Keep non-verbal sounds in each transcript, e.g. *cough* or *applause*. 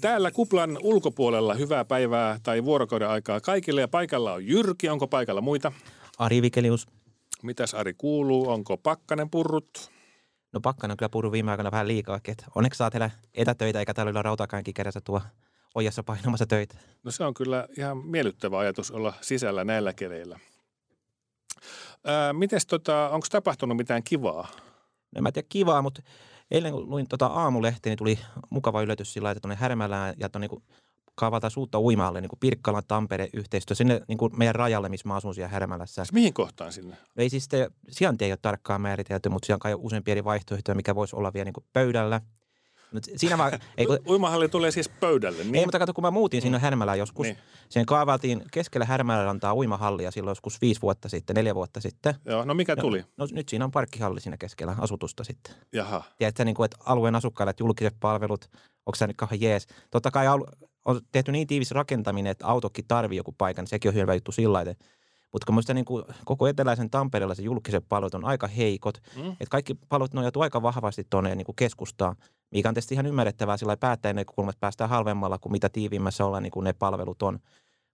Täällä kuplan ulkopuolella hyvää päivää tai vuorokauden aikaa kaikille ja paikalla on Jyrki. Onko paikalla muita? Ari Vikelius. Mitäs Ari kuuluu? Onko pakkanen purrut? No pakkanen on kyllä purru viime aikoina vähän liikaa. Onneksi saa tehdä etätöitä eikä täällä ole rautakankin kädessä tuo ojassa painamassa töitä. No se on kyllä ihan miellyttävä ajatus olla sisällä näillä keleillä. Miten tota, onko tapahtunut mitään kivaa? No en mä tiedä kivaa, mutta eilen kun luin tota aamulehtiä, niin tuli mukava yllätys sillä että tuonne Härmälään ja tuonne niin kaavataan uutta uimaalle, niin kuin Pirkkalan Tampere yhteistyö sinne niin kuin meidän rajalle, missä mä asun siellä Härmälässä. Mihin kohtaan sinne? Ei siis te, sijainti ei ole tarkkaan määritelty, mutta siellä on kai useampia eri vaihtoehtoja, mikä voisi olla vielä niin kuin pöydällä. Mut siinä mä, *laughs* ei, kun, Uimahalli tulee siis pöydälle. Niin? Ei, mutta kato, kun mä muutin sinne mm. Härmälään joskus, niin. siihen kaavaltiin keskellä Härmälärantaa uimahallia silloin joskus viisi vuotta sitten, neljä vuotta sitten. Joo, no mikä tuli? No, no nyt siinä on parkkihalli siinä keskellä asutusta sitten. Jaha. Tiedätkö, niin kuin, että alueen asukkaille, että julkiset palvelut, onko se nyt kauhean jees. Totta kai on tehty niin tiivis rakentaminen, että autokin tarvii joku paikan, niin sekin on hyvä juttu sillä lailla. Mutta kun musta niin kuin koko eteläisen Tampereella se julkiset palvelut on aika heikot, mm. että kaikki palvelut nojautuu aika vahvasti tuonne niin keskustaan, mikä on tietysti ihan ymmärrettävää sillä päättäjän näkökulmasta päästään halvemmalla kuin mitä tiiviimmässä ollaan niin kuin ne palvelut on.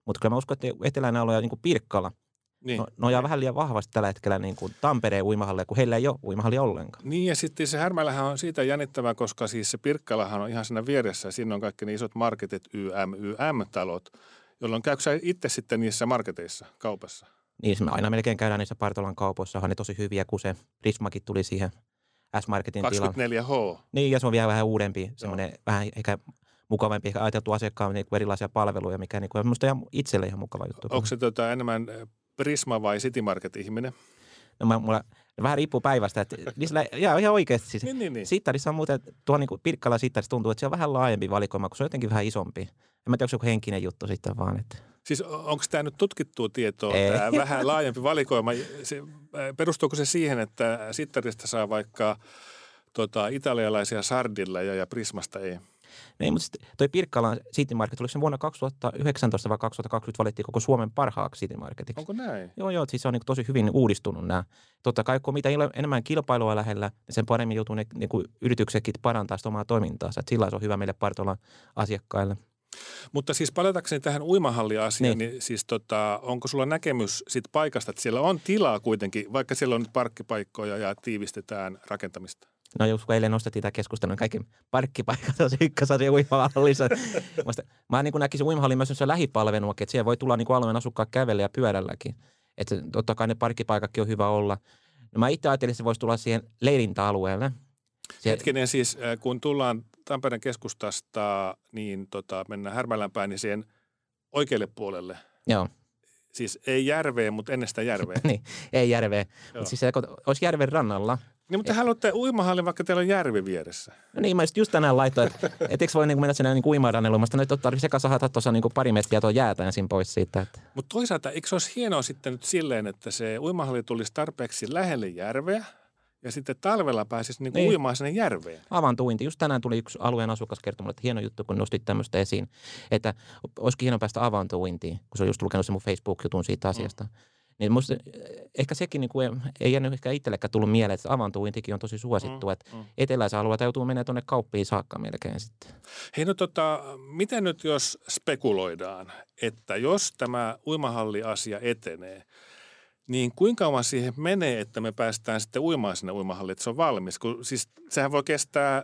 Mutta kyllä mä uskon, että eteläinen alue niin kuin Pirkkala – niin. No, nojaa vähän liian vahvasti tällä hetkellä niin kuin Tampereen uimahalle, kun heillä ei ole uimahalli ollenkaan. Niin ja sitten se Härmälähän on siitä jännittävää, koska siis se Pirkkalahan on ihan siinä vieressä. Siinä on kaikki ne isot marketit, YM, YM-talot, jolloin käykö sä itse sitten niissä marketeissa, kaupassa? Niin, me aina melkein käydään niissä Partolan kaupoissa, on ne tosi hyviä, kun se Prismakin tuli siihen S-Marketin 24H. Niin, ja se on vielä vähän uudempi, semmoinen vähän ehkä mukavampi ehkä ajateltu asiakkaan niin erilaisia palveluja, mikä niin kuin, on minusta ihan itselle ihan mukava juttu. Onko se tota, enemmän Prisma vai City Market ihminen? No mä, mulla vähän riippuu päivästä. Että niissä, jaa, ihan oikeasti. Siis, niin, niin, niin. Sittarissa on muuten, tuo niin Pirkkala Sittarissa tuntuu, että se on vähän laajempi valikoima, kun se on jotenkin vähän isompi. En mä tiedä, onko se joku henkinen juttu sitten vaan. Että. Siis onko tämä nyt tutkittua tietoa, Ei. tämä vähän laajempi valikoima? Se, perustuuko se siihen, että Sittarista saa vaikka tota, italialaisia sardilleja ja Prismasta ei? Niin, mutta toi Pirkkalan City Market, oliko se vuonna 2019 vai 2020 valittiin koko Suomen parhaaksi City Marketiksi. Onko näin? Joo, joo, siis se on niin tosi hyvin uudistunut nämä. Totta kai kun mitä enemmän kilpailua lähellä, niin sen paremmin joutuu ne niin kuin yrityksetkin parantaa sitä omaa toimintaansa. Että sillä se on hyvä meille Partolan asiakkaille. Mutta siis palatakseni tähän uimahalliasiaan, niin, niin siis tota, onko sulla näkemys siitä paikasta, että siellä on tilaa kuitenkin, vaikka siellä on nyt parkkipaikkoja ja tiivistetään rakentamista? No jos kun eilen nostettiin tämä keskustelu, niin kaikki parkkipaikat *laughs* on ykkösasia uimahallissa. mä niin näkisin uimahallin myös lähipalveluakin, että siellä voi tulla niin alueen asukkaat kävellä ja pyörälläkin. Että totta kai ne parkkipaikatkin on hyvä olla. No mä itse ajattelin, että se voisi tulla siihen leirintäalueelle. Se... Hetkinen siis, äh, kun tullaan Tampereen keskustasta, niin tota, mennään Härmälän päin, niin siihen oikealle puolelle. Joo. Siis ei järveen, mutta ennen sitä järveä. *laughs* niin, ei järveä. Mutta siis se, olisi järven rannalla, niin, mutta te haluatte uimahallin, vaikka teillä on järvi vieressä. No niin, mä just tänään laitoin, että *laughs* et eikö voi niin mennä sinne niin uimarannelle, mutta nyt tarvitsisi sekä sahata tuossa niin pari metriä tuon jäätä ensin pois siitä. Että. Mutta toisaalta, eikö se olisi hienoa sitten nyt silleen, että se uimahalli tulisi tarpeeksi lähelle järveä, ja sitten talvella pääsisi niinku niin. uimaan sinne järveen. Avantuinti. Just tänään tuli yksi alueen asukas kertomaan, että hieno juttu, kun nostit tämmöistä esiin, että olisikin hienoa päästä avantuintiin, kun se on just lukenut se mun Facebook-jutun siitä asiasta. Mm. Niin musta eh, ehkä sekin niin kuin, ei jäänyt ehkä itsellekään tullut mieleen, että avantuintikin on tosi suosittu, mm, että mm. eteläisen alueelta joutuu menemään tuonne kauppiin saakka melkein sitten. Hei no tota, miten nyt jos spekuloidaan, että jos tämä uimahalliasia etenee, niin kuinka kauan siihen menee, että me päästään sitten uimaan sinne uimahalliin, että se on valmis? Kun, siis sehän voi kestää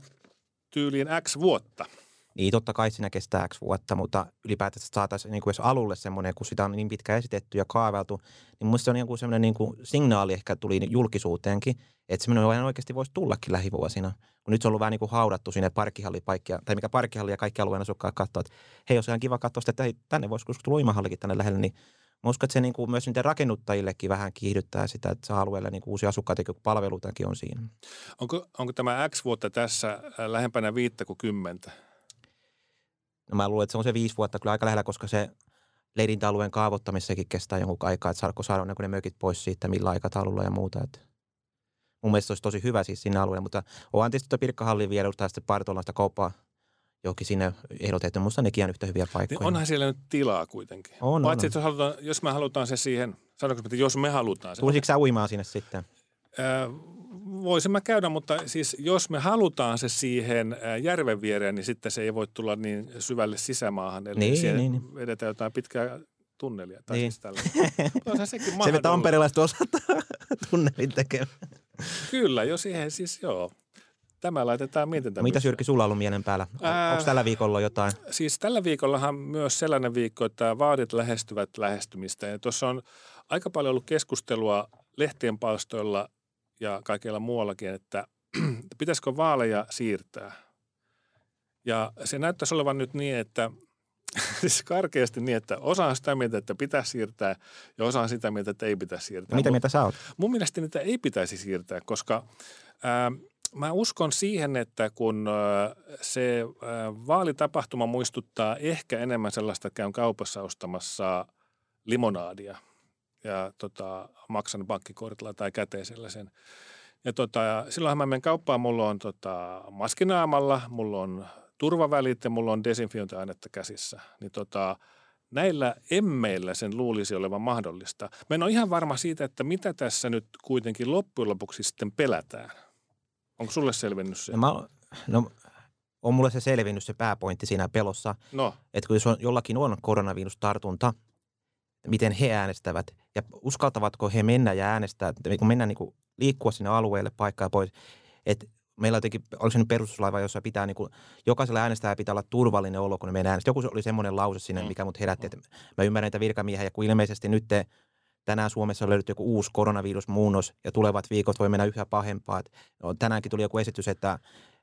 tyyliin X vuotta – niin totta kai siinä kestää X vuotta, mutta ylipäätään saataisiin niin kuin alulle semmoinen, kun sitä on niin pitkään esitetty ja kaaveltu, niin minusta se on joku semmoinen niin kuin signaali ehkä tuli julkisuuteenkin, että semmoinen oikeasti voisi tullakin lähivuosina. Kun nyt se on ollut vähän niin kuin haudattu sinne parkkihallipaikkia, tai mikä parkkihalli ja kaikki alueen asukkaat katsoo, että hei, jos ihan kiva katsoa että hei, tänne voisi tulla uimahallikin tänne lähelle, niin Mä uskon, että se niin kuin myös niiden rakennuttajillekin vähän kiihdyttää sitä, että se alueella niin kuin uusia asukkaita ja palveluitakin on siinä. Onko, onko tämä X vuotta tässä äh, lähempänä viittä kuin kymmentä? No mä luulen, että se on se viisi vuotta kyllä aika lähellä, koska se leirintäalueen kaavoittamisessakin kestää jonkun aikaa, että saako saada ne mökit pois siitä, millä aikataululla ja muuta. Että mun mielestä se olisi tosi hyvä siis sinne alueelle, mutta onhan tietysti tuota Pirkkahallin vierustaa sitten Partolasta kauppaa johonkin sinne ehdotettu. Minusta nekin on yhtä hyviä paikkoja. Niin onhan siellä nyt tilaa kuitenkin. On, Paitsi, on, että jos, halutaan, jos me halutaan se siihen, sanoinko että jos me halutaan se. Tulisitko sä uimaan sinne sitten? Voisin mä käydä, mutta siis jos me halutaan se siihen järven viereen, niin sitten se ei voi tulla niin syvälle sisämaahan. Eli Niin, siihen niin, niin. vedetään jotain pitkää tunnelia. Tai Niin. siis. Onhan sekin *laughs* Se osataan *laughs* tunnelin tekemään. Kyllä, jo siihen siis joo. Tämä laitetaan mietintä. Mitä Jyrki sulla on ollut mielen päällä? Ää- Onko tällä viikolla jotain? Siis tällä viikollahan myös sellainen viikko, että vaadit lähestyvät lähestymistä. Ja tuossa on aika paljon ollut keskustelua lehtien palstoilla ja kaikilla muuallakin, että *clears throat* pitäisikö vaaleja siirtää. Ja se näyttäisi olevan nyt niin, että *laughs* siis karkeasti niin, että osa on sitä mieltä, että pitäisi siirtää ja osa on sitä mieltä, että ei pitäisi siirtää. Mitä mieltä sä oot? Mun mielestä niitä ei pitäisi siirtää, koska ää, mä uskon siihen, että kun ää, se ää, vaalitapahtuma muistuttaa ehkä enemmän sellaista, että käyn kaupassa ostamassa limonaadia ja tota, maksan pankkikortilla tai käteisellä sen. Ja tota, silloinhan mä menen kauppaan, mulla on tota, maskinaamalla, mulla on turvavälit ja mulla on desinfiointiainetta käsissä. Niin tota, näillä emmeillä sen luulisi olevan mahdollista. Mä en ole ihan varma siitä, että mitä tässä nyt kuitenkin loppujen lopuksi sitten pelätään. Onko sulle selvinnyt se? No, mä, no, on mulle se selvinnyt se pääpointti siinä pelossa, No, että kun jos on, jollakin on koronavirustartunta, miten he äänestävät ja uskaltavatko he mennä ja äänestää, kun mennään niin kuin liikkua sinne alueelle paikkaa pois, että meillä jotenkin, oliko se nyt perustuslaiva, jossa pitää niin kuin, jokaisella äänestäjällä pitää olla turvallinen olo, kun ne menee äänestämään. Joku oli semmoinen lause sinne, Mm. mikä mut herätti, että mä ymmärrän niitä virkamiehiä, kun ilmeisesti nyt te, tänään Suomessa on löydetty joku uusi koronavirusmuunnos ja tulevat viikot voi mennä yhä pahempaa. Et, no, tänäänkin tuli joku esitys, että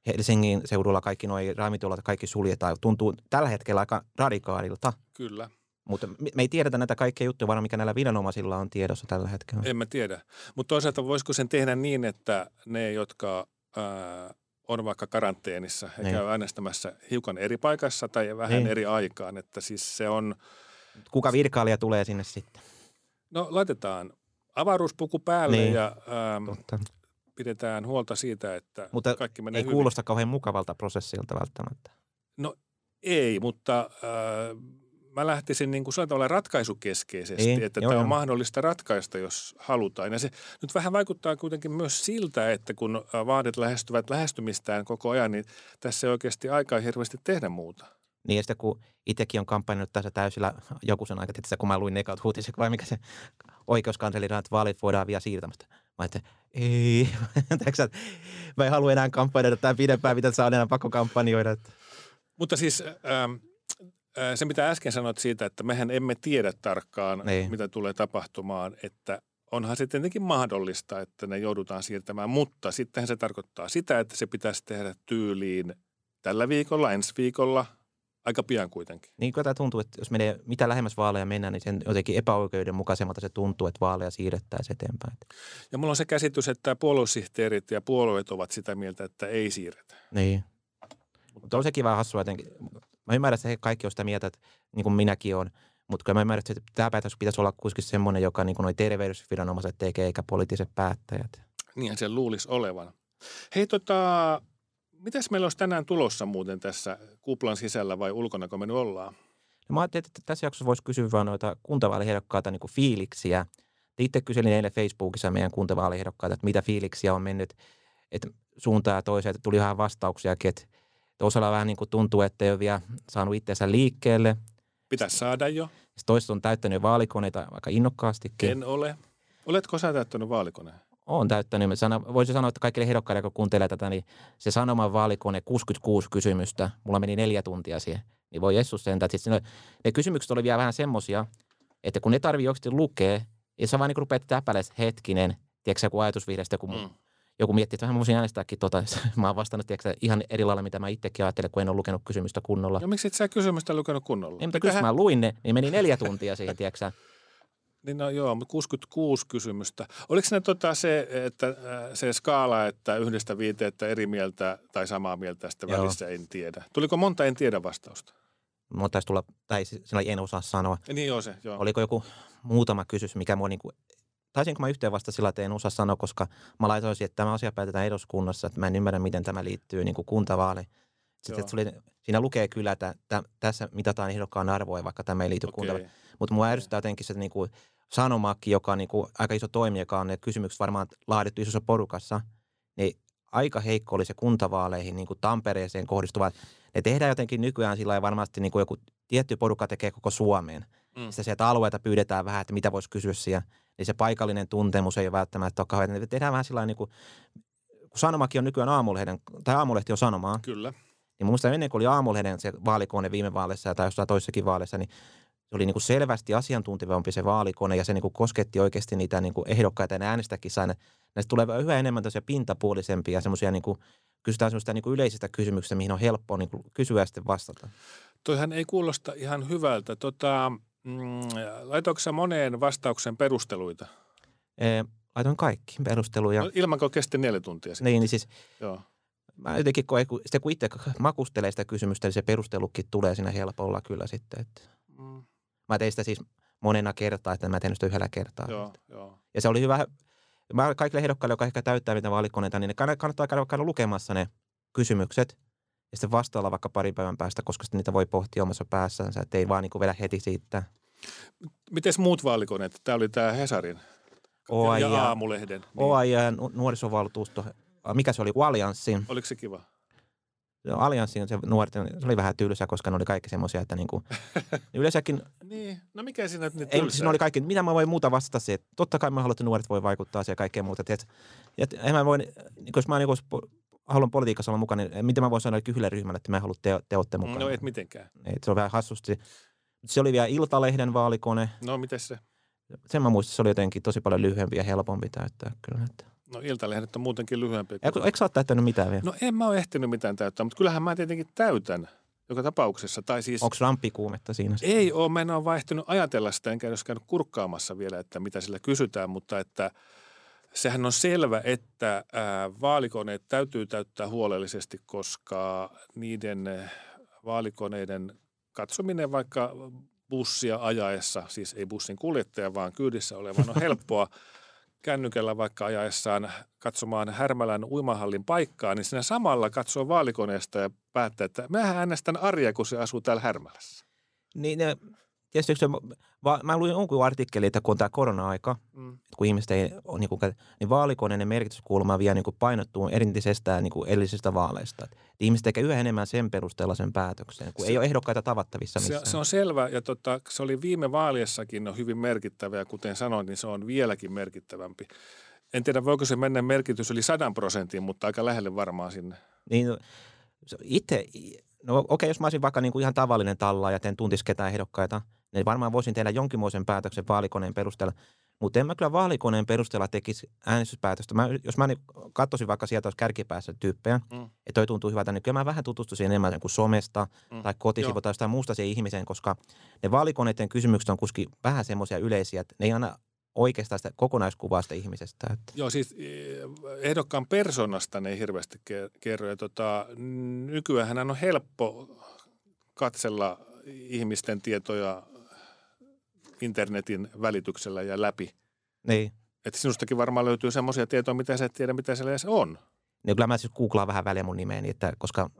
Helsingin seudulla kaikki nuo ravintolat kaikki suljetaan. Tuntuu tällä hetkellä aika radikaalilta, kyllä. Mutta me ei tiedetä näitä kaikkia juttuja varmaan, mikä näillä viranomaisilla on tiedossa tällä hetkellä. En mä tiedä. Mutta toisaalta voisiko sen tehdä niin, että ne, jotka ää, on vaikka karanteenissa, he Niin. käy äänestämässä hiukan eri paikassa tai vähän Niin. eri aikaan. Että siis se on, Kuka virkailija tulee sinne sitten? no laitetaan avaruuspuku päälle Niin. ja ää, Totta. pidetään huolta siitä, että Mutta kaikki menee Ei hyvin. kuulosta kauhean mukavalta prosessilta välttämättä. Ei, mutta äh, mä lähtisin niin kuin sillä tavalla ratkaisukeskeisesti, Niin, että joo, tämä on joo. mahdollista ratkaista, jos halutaan. Ja se nyt vähän vaikuttaa kuitenkin myös siltä, että kun vaadit lähestyvät lähestymistään koko ajan, niin tässä ei oikeasti aikaa hirveästi tehdä muuta. Niin ja sitten kun itsekin on kampanjannut tässä täysillä joku sen aika, että kun mä luin nekat uutiset, vai mikä se oikeuskansleri on, että vaalit voidaan vielä siirtämästä. Mä että ei, *laughs* mä en halua enää kampanjoida tämän pidempään, mitä saa enää pakko kampanjoida. Mutta siis ähm, äh, se, mitä äsken sanoit siitä, että mehän emme tiedä tarkkaan, Niin. mitä tulee tapahtumaan, että onhan se tietenkin mahdollista, että ne joudutaan siirtämään, mutta sittenhän se tarkoittaa sitä, että se pitäisi tehdä tyyliin tällä viikolla, ensi viikolla, aika pian kuitenkin. Niin kuin tämä tuntuu, että jos menee, mitä lähemmäs vaaleja mennään, niin sen jotenkin epäoikeudenmukaisemmalta se tuntuu, että vaaleja siirrettäisiin eteenpäin. Ja mulla on se käsitys, että puoluesihteerit ja puolueet ovat sitä mieltä, että ei siirretä. Niin. Mutta on sekin vähän hassua jotenkin. Mä ymmärrän, että he kaikki on sitä mieltä, että niin kuin minäkin on. Mutta kyllä mä ymmärrän, että tämä päätös pitäisi olla kuitenkin semmoinen, joka niin kuin noi terveysviranomaiset tekee, eikä poliittiset päättäjät. Niinhän se luulisi olevan. Hei tota, mitäs meillä olisi tänään tulossa muuten tässä kuplan sisällä vai ulkona, kun me nyt ollaan? No mä ajattelin, että tässä jaksossa voisi kysyä vaan noita kuntavaaliehdokkaita niin kuin fiiliksiä. Itse kyselin eilen Facebookissa meidän kuntavaaliehdokkaita, että mitä fiiliksiä on mennyt että suuntaan ja toiseen, että tuli ihan vastauksiakin, että osalla vähän niin kuin tuntuu, että ei ole vielä saanut itseensä liikkeelle. Pitäisi saada jo. Sitten toiset on täyttänyt vaalikoneita aika innokkaastikin. En ole. Oletko sä täyttänyt vaalikoneen? Olen täyttänyt. Sana, voisin sanoa, että kaikille ehdokkaille, jotka kuuntelee tätä, niin se sanoman vaalikone 66 kysymystä, mulla meni neljä tuntia siihen. Niin voi sentään. että sit siinä oli- Ne kysymykset oli vielä vähän semmosia, että kun ne tarvii oikeasti lukea, ja sä vaan niin rupeat täpäles hetkinen, tiedätkö sä, joku ajatusvihreästä, kun mm. Joku miettii, että vähän mä voisin äänestääkin tota. *laughs* Mä oon vastannut, tiedätkö ihan eri lailla, mitä mä itsekin ajattelen, kun en ole lukenut kysymystä kunnolla. No miksi et sä kysymystä lukenut kunnolla? Ei, mutta mä luin ne, niin meni neljä tuntia siihen, tiedätkö. *laughs* Niin no joo, mutta 66 kysymystä. Oliko ne tota se, että äh, se skaala, että yhdestä viiteen, että eri mieltä tai samaa mieltä sitten Joo. välissä en tiedä? Tuliko monta en tiedä vastausta? Mulla taisi tulla, tai siinä en osaa sanoa. Niin joo se, joo. Oliko joku muutama kysymys, mikä mua niinku, taisinko mä yhteen vasta sillä, että en osaa sanoa, koska mä laitoisin, että tämä asia päätetään eduskunnassa, että mä en ymmärrä, miten tämä liittyy niinku kuntavaali Sitten tuli, siinä lukee kyllä, että tä, tässä mitataan ehdokkaan arvoja, vaikka tämä ei liity okay. kuuntelemaan. Mutta mua ärsyttää jotenkin se niin kuin Sanomakki, joka on niin kuin aika iso toimija, joka on ne kysymykset varmaan laadittu isossa porukassa, niin aika heikko oli se kuntavaaleihin niin kuin Tampereeseen kohdistuva. Ne tehdään jotenkin nykyään sillä varmasti niin kuin joku tietty porukka tekee koko Suomeen. Mm. Sitten sieltä alueelta pyydetään vähän, että mitä voisi kysyä siellä. Niin se paikallinen tuntemus ei ole välttämättä ole kauhean. Tehdään vähän sillä niin kuin, kun Sanomakin on nykyään aamulehden, tai aamulehti on Sanomaa. Kyllä. Niin muista ennen kuin oli aamulehden se vaalikone viime vaaleissa tai jossain toisessakin vaaleissa, niin se oli niin kuin selvästi asiantuntevampi se vaalikone ja se niin kuin kosketti oikeasti niitä niin kuin ehdokkaita ja ne äänestäkin sai. Näistä tulee yhä enemmän tosiaan pintapuolisempia ja semmoisia niin kuin, kysytään semmoista niin kuin yleisistä kysymyksistä, mihin on helppo niin kuin kysyä ja sitten vastata. Toihan ei kuulosta ihan hyvältä. Tota, mm, laitoiko moneen vastauksen perusteluita? E, laitoin kaikki perusteluja. No, ilmanko kesti neljä tuntia sitten? Niin, niin siis Joo. Mä jotenkin koen, kun, sitten kun itse makustelee sitä kysymystä, niin se perustelukin tulee siinä helpolla kyllä sitten. Että. Mm. Mä tein sitä siis monena kertaa, että mä tein sitä yhdellä kertaa. Joo, joo. Ja se oli hyvä, mä kaikille ehdokkaille, jotka ehkä täyttää niitä vaalikoneita, niin ne kannattaa käydä, käydä lukemassa ne kysymykset ja sitten vastailla vaikka parin päivän päästä, koska sitten niitä voi pohtia omassa päässänsä, että ei vaan niin vedä heti siitä. Miten muut vaalikoneet? Tämä oli tämä Hesarin OAI ja, ja Aamulehden. Niin. OAI ja nuorisovaltuusto. Mikä se oli? Allianssi. Oliko se kiva? No, Allianssi, se nuorten, se oli vähän tylsä, koska ne oli kaikki semmoisia, että niinku, *laughs* yleensäkin... niin, no mikä siinä nyt ei, siis ne oli kaikki, mitä mä voin muuta vastata siihen, totta kai mä haluan, että nuoret voi vaikuttaa siihen ja kaikkea muuta. Tiedät, ja mä voi, niin jos mä niin, haluan politiikassa olla mukana, niin miten mä voin sanoa kyhille ryhmälle, että mä en halua te, te olette mukana. No et mitenkään. Ei, se on vähän hassusti. Se oli vielä Iltalehden vaalikone. No miten se? Sen mä muistan, se oli jotenkin tosi paljon lyhyempi ja helpompi täyttää kyllä. Että. No Iltalehdet on muutenkin lyhyempi. Eikö, eikö sä ole täyttänyt mitään vielä? No en mä ole ehtinyt mitään täyttää, mutta kyllähän mä tietenkin täytän joka tapauksessa. Tai siis, Onko rampikuumetta siinä? Ei ole, mä en ole vaihtunut ajatella sitä, enkä jos käynyt kurkkaamassa vielä, että mitä sillä kysytään, mutta että sehän on selvä, että vaalikoneet täytyy täyttää huolellisesti, koska niiden vaalikoneiden katsominen vaikka bussia ajaessa, siis ei bussin kuljettaja, vaan kyydissä olevan on *laughs* helppoa – kännykällä vaikka ajaessaan katsomaan Härmälän uimahallin paikkaa, niin siinä samalla katsoo vaalikoneesta ja päättää, että mä äänestän Arja, kun se asuu täällä Härmälässä. Niin, tietysti se, va, mä luin jonkun artikkeli, että kun on tämä korona-aika, mm. kun ihmiset ei ole, niin, kuin, niin vaalikoneiden merkityskulma vielä niin kuin painottuu erintisestään niin kuin edellisistä vaaleista. Et ihmiset tekee yhä enemmän sen perusteella sen päätöksen, kun se, ei ole ehdokkaita tavattavissa missään. Se, se on selvä ja tota, se oli viime vaaliessakin no, hyvin merkittävä ja kuten sanoin, niin se on vieläkin merkittävämpi. En tiedä, voiko se mennä merkitys yli sadan prosentin, mutta aika lähelle varmaan sinne. Niin, no, itse, no okei, okay, jos mä olisin vaikka niin kuin ihan tavallinen talla ja teen tuntis ketään ehdokkaita – niin varmaan voisin tehdä jonkinmoisen päätöksen vaalikoneen perusteella. Mutta en mä kyllä vaalikoneen perusteella tekisi äänestyspäätöstä. Mä, jos mä katsoisin vaikka sieltä olisi kärkipäässä tyyppejä, mm. että toi tuntuu hyvältä, niin kyllä mä vähän tutustuisin enemmän kuin somesta mm. tai kotisivuilta tai jostain muusta siihen ihmiseen, koska ne vaalikoneiden kysymykset on kuski vähän semmoisia yleisiä, että ne ei aina oikeastaan sitä kokonaiskuvaa sitä ihmisestä. Että. Joo, siis eh, ehdokkaan persoonasta ne ei hirveästi kerro. Ja tota, nykyään on helppo katsella ihmisten tietoja internetin välityksellä ja läpi. Niin. Että sinustakin varmaan löytyy semmoisia tietoja, mitä sä et tiedä, mitä siellä edes on. Niin kyllä mä siis googlaan vähän väliä mun nimeeni, että koska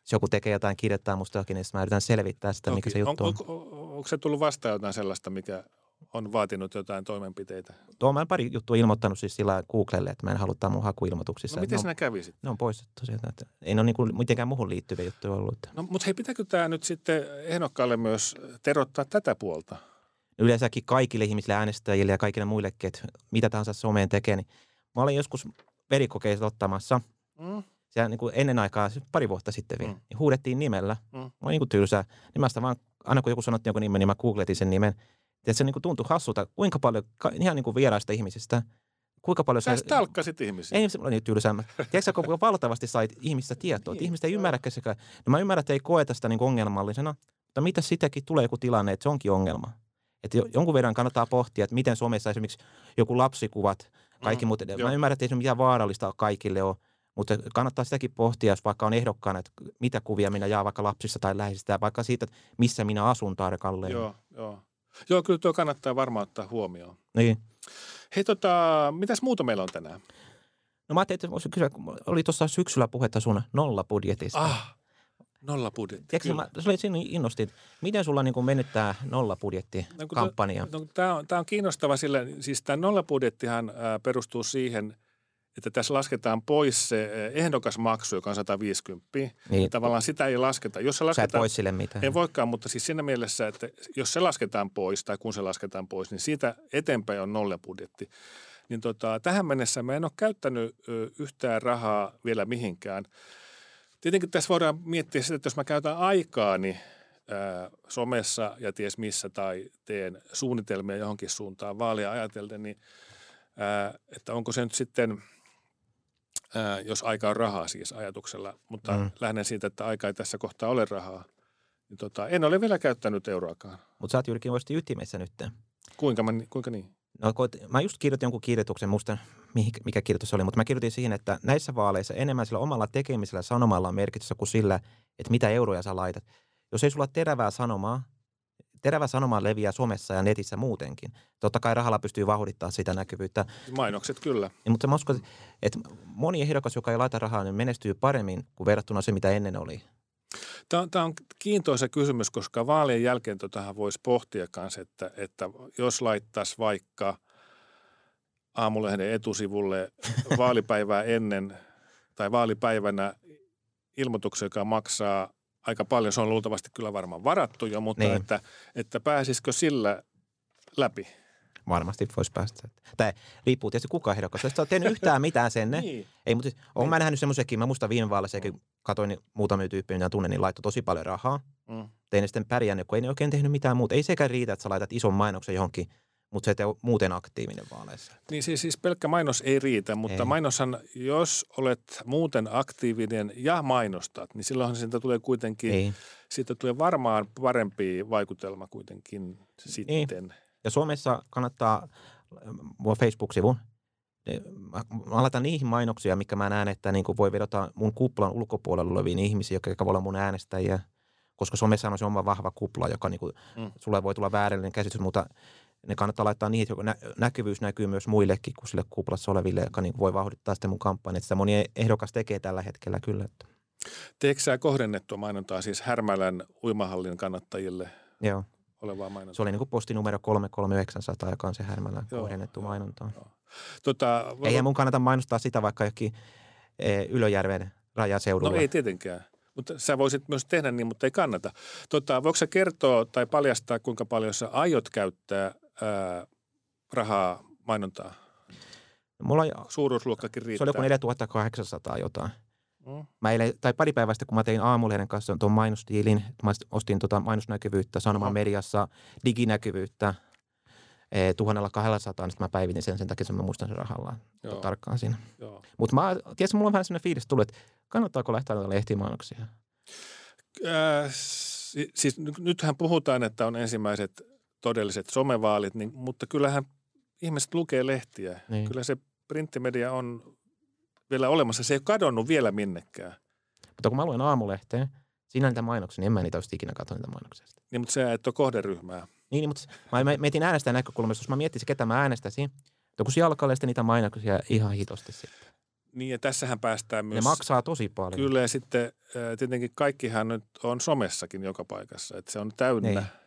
jos joku tekee jotain, kirjoittaa musta jokin, niin mä yritän selvittää sitä, Toki. mikä se juttu on. on. on, on onko se tullut vastaan jotain sellaista, mikä on vaatinut jotain toimenpiteitä? Tuo mä pari juttua ilmoittanut siis sillä Googlelle, että mä en halua mun hakuilmoituksissa. No miten sinä kävi sitten? Ne on poistettu sieltä. Että ei ne ole niin mitenkään muuhun liittyviä juttuja ollut. No mutta hei, pitääkö tämä nyt sitten ehdokkaalle myös terottaa tätä puolta? Yleensäkin kaikille ihmisille äänestäjille ja kaikille muillekin, että mitä tahansa someen tekee. Niin mä olin joskus verikokeissa ottamassa. Mm. Siellä niin kuin ennen aikaa, pari vuotta sitten vielä, mm. niin huudettiin nimellä. Mm. Mä olin niin kuin tylsää. Niin mä vaan, aina kun joku sanottiin joku nimen, niin mä googletin sen nimen. Ja se niin kuin tuntui hassulta, kuinka paljon, ihan niin kuin vieraista ihmisistä, kuinka paljon Sä stalkkasit ihmisiä. Ei, se oli niin tylsää. Tiedätkö, kuinka valtavasti sait ihmistä tietoa, että ihmiset ei ymmärräkään sekä. No mä ymmärrän, että ei koeta sitä niin ongelmallisena, mutta mitä sitäkin tulee joku tilanne, että se onkin ongelma. Että jonkun verran kannattaa pohtia, että miten somessa esimerkiksi joku lapsikuvat, kaikki mm, muut. Mä ymmärrän, että ei se mitään vaarallista kaikille ole, mutta kannattaa sitäkin pohtia, jos vaikka on ehdokkaana, että mitä kuvia minä jaa vaikka lapsista tai läheisistä, vaikka siitä, että missä minä asun tarkalleen. Joo, joo. Joo, kyllä tuo kannattaa varmaan ottaa huomioon. Niin. Hei, tota, mitäs muuta meillä on tänään? No mä ajattelin, että voisi kysyä, kun oli tuossa syksyllä puhetta sun nollabudjetista. Ah, Nolla budjetti. Tiedätkö, mä, se oli siinä innostin. Miten sulla niin mennyt tämä nollabudjetti No? No, tämä, on, tämä on kiinnostava sillä, siis tämä nollabudjettihan ää, perustuu siihen, että tässä lasketaan pois se ehdokasmaksu, joka on 150. Niin, Tavallaan sitä ei lasketa. Jos se sä et lasketaan, voi sille mitään. en voikaan, mutta siis siinä mielessä, että jos se lasketaan pois tai kun se lasketaan pois, niin siitä eteenpäin on nollabudjetti. Niin tota, tähän mennessä mä en ole käyttänyt yhtään rahaa vielä mihinkään. Tietenkin tässä voidaan miettiä sitä, että jos mä käytän aikaani ää, somessa ja ties missä tai teen suunnitelmia johonkin suuntaan vaalia ajatellen, niin ää, että onko se nyt sitten, ää, jos aika on rahaa siis ajatuksella, mutta Mm. lähden siitä, että aika ei tässä kohtaa ole rahaa. Niin tota, en ole vielä käyttänyt euroakaan. Mutta sä oot Jyrki Voisti ytimessä nyt. Kuinka, mä, kuinka niin? No, mä just kirjoitin jonkun kirjoituksen, mihin- mikä kirjoitus oli, mutta mä kirjoitin siihen, että näissä vaaleissa enemmän sillä omalla tekemisellä sanomalla on merkitystä kuin sillä, että mitä euroja sä laitat. Jos ei sulla ole terävää sanomaa, terävä sanoma leviää somessa ja netissä muutenkin. Totta kai rahalla pystyy vauhdittaa sitä näkyvyyttä, Mainokset kyllä. niin, mutta mä uskon, että moni ehdokas, joka ei laita rahaa, niin menestyy paremmin kuin verrattuna se, mitä ennen oli. Tämä on, tämä on kiintoisa kysymys, koska vaalien jälkeen totahan voisi pohtia kanssa, että, että jos laittaisi vaikka aamulehden etusivulle vaalipäivää ennen tai vaalipäivänä ilmoituksen, joka maksaa aika paljon, se on luultavasti kyllä varmaan varattu jo, mutta Niin. että, että pääsisikö sillä läpi? Varmasti voisi päästä. Tai riippuu tietysti kuka ehdokas. Jos oot tehnyt yhtään mitään senne, Niin. Ei, mutta siis, oon Niin. mä nähnyt semmoisenkin, mä muistan viime vaaleissa, kun katsoin niin muutamia tyyppejä, mitä tunnen, niin laittoi tosi paljon rahaa. Mm. Tein ne sitten pärjännyt, kun ei ne oikein tehnyt mitään muuta. Ei sekään riitä, että sä laitat ison mainoksen johonkin, mutta se ole muuten aktiivinen vaaleissa. Niin siis, siis pelkkä mainos ei riitä, mutta Ei. mainoshan, jos olet muuten aktiivinen ja mainostat, niin silloinhan siitä tulee kuitenkin Ei. siitä tulee varmaan parempi vaikutelma kuitenkin sitten. Ja Suomessa kannattaa, mulla on Facebook-sivu, niin mä, laitan niihin mainoksia, mikä mä näen, että niin voi vedota mun kuplan ulkopuolella oleviin ihmisiin, jotka voi olla mun äänestäjiä. Koska somessa on se oma vahva kupla, joka niin kuin, mm. Mm. sulle voi tulla väärällinen käsitys, mutta ne kannattaa laittaa niihin, joka nä- näkyvyys näkyy myös muillekin kuin sille kuplassa oleville, joka niin voi vauhdittaa sitten mun kampanjaa. Sitä moni ehdokas tekee tällä hetkellä kyllä. Että. Teekö sä kohdennettua mainontaa siis Härmälän uimahallin kannattajille Joo, olevaa mainontaa? se oli niin kuin postinumero 33900, joka on se Härmälä Joo, kohdennettu joo, mainonta. Tota, Eihän mun kannata mainostaa sitä vaikka jokin e, Ylöjärven rajaseudulla. No ei tietenkään. Mutta sä voisit myös tehdä niin, mutta ei kannata. Tota, voiko sä kertoa tai paljastaa, kuinka paljon sä aiot käyttää ää, rahaa mainontaa? Mulla on, Suuruusluokkakin se riittää. oli joku 4800 jotain. Mm. Mä eilen, tai pari päivää sitten, kun mä tein aamulehden kanssa tuon mainostiilin, mä ostin tota mainosnäkyvyyttä, sanoman Aha. mediassa, diginäkyvyyttä, e, 1200, niin sitten mä päivitin sen, sen takia että mä muistan sen rahalla Joo, tarkkaan siinä. Mutta mä, tiedätkö, mulla on vähän sellainen fiilis tullut, että kannattaako lähteä tälle lehtimainoksia? Äh, si- siis ny- nythän puhutaan, että on ensimmäiset todelliset somevaalit, niin, mutta kyllähän ihmiset lukee lehtiä. Niin. Kyllä se printtimedia on vielä olemassa. Se ei ole kadonnut vielä minnekään. Mutta kun mä luen aamulehteä, siinä on niitä mainoksia, niin en mä niitä olisi ikinä katsonut niitä mainoksia. Niin, mutta se et ole kohderyhmää. Niin, niin, mutta mä mietin äänestäjän näkökulmasta, jos mä miettisin, ketä mä äänestäisin, mutta kun sitten niitä mainoksia ihan hitosti sitten. Niin ja tässähän päästään Ne myös... maksaa tosi paljon. Kyllä ja sitten tietenkin kaikkihan nyt on somessakin joka paikassa. Että se on täynnä. Niin.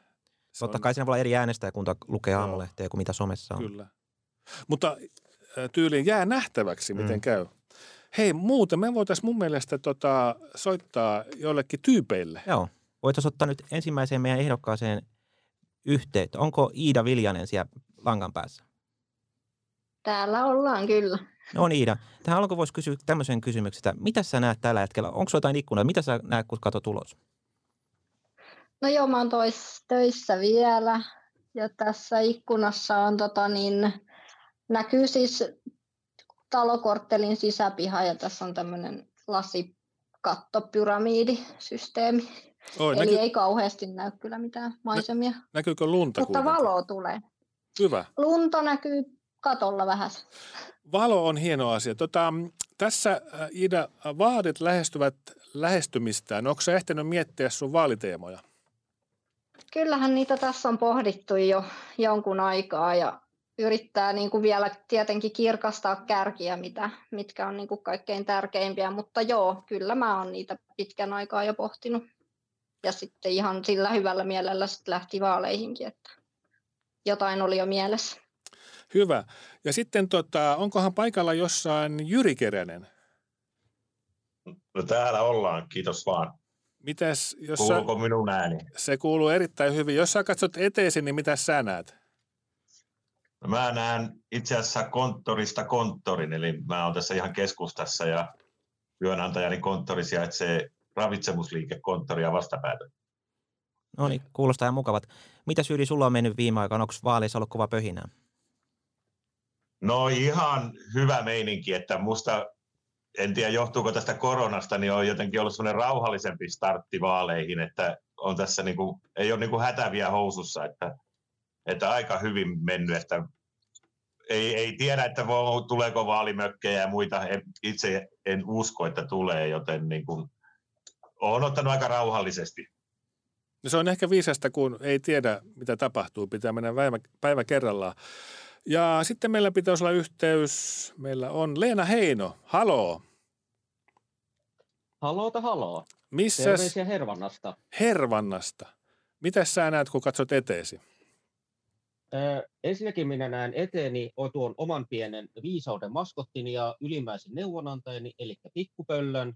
Se Totta on, kai siinä voi olla eri äänestäjäkunta lukee Joo. aamulehteä kuin mitä somessa on. Kyllä. Mutta tyyliin jää nähtäväksi, miten Mm. käy. Hei, muuten me voitaisiin mun mielestä tota, soittaa joillekin tyypeille. Joo. Voitaisiin ottaa nyt ensimmäiseen meidän ehdokkaaseen yhteyttä. Onko Iida Viljanen siellä langan päässä? Täällä ollaan kyllä. No on Iida. Tähän alkuun voisi kysyä tämmöisen kysymyksen, että mitä sä näet tällä hetkellä? Onko jotain ikkunaa? Mitä sä näet, kun katsot ulos? No joo, mä oon tois, töissä vielä. Ja tässä ikkunassa on tota niin, näkyy siis talokorttelin sisäpiha ja tässä on tämmöinen lasikattopyramidisysteemi. Oi, Eli näky, ei kauheasti näy kyllä mitään maisemia. näkyykö lunta Mutta valoa tulee. Hyvä. Lunta näkyy katolla vähän. Valo on hieno asia. Tota, tässä, äh, Ida, vaalit lähestyvät lähestymistään. Onko sä ehtinyt miettiä sun vaaliteemoja? Kyllähän niitä tässä on pohdittu jo jonkun aikaa ja yrittää niin kuin vielä tietenkin kirkastaa kärkiä, mitä, mitkä on niin kuin kaikkein tärkeimpiä, mutta joo, kyllä mä oon niitä pitkän aikaa jo pohtinut. Ja sitten ihan sillä hyvällä mielellä sitten lähti vaaleihinkin, että jotain oli jo mielessä. Hyvä. Ja sitten tota, onkohan paikalla jossain Jyri Keränen? No täällä ollaan, kiitos vaan. Mitäs, jos Kuuluuko sä, minun ääni? Se kuuluu erittäin hyvin. Jos sä katsot eteesi, niin mitä sä näet? No mä näen itse asiassa konttorista konttorin, eli mä oon tässä ihan keskustassa ja työnantajani konttori sijaitsee ravitsemusliikekonttori ja vastapäätö. No niin, kuulostaa ihan mukavat. Mitä Syyri sulla on mennyt viime aikoina? Onko vaaleissa ollut kova pöhinää? No ihan hyvä meininki, että musta, en tiedä johtuuko tästä koronasta, niin on jotenkin ollut sellainen rauhallisempi startti vaaleihin, että on tässä niin kuin, ei ole niin kuin hätäviä housussa, että, että aika hyvin mennyt, että ei, ei tiedä, että voi, tuleeko vaalimökkejä ja muita, itse en usko, että tulee, joten niin kuin, olen ottanut aika rauhallisesti. No se on ehkä viisasta, kun ei tiedä, mitä tapahtuu. Pitää mennä päivä, päivä kerrallaan. Ja sitten meillä pitäisi olla yhteys. Meillä on Leena Heino. Haloo. Haloota haloo. Missä? Terveisiä Hervannasta. Hervannasta. Mitä sä näet, kun katsot eteesi? Ö, ensinnäkin minä näen eteeni tuon oman pienen viisauden maskottini ja ylimmäisen neuvonantajani, eli pikkupöllön.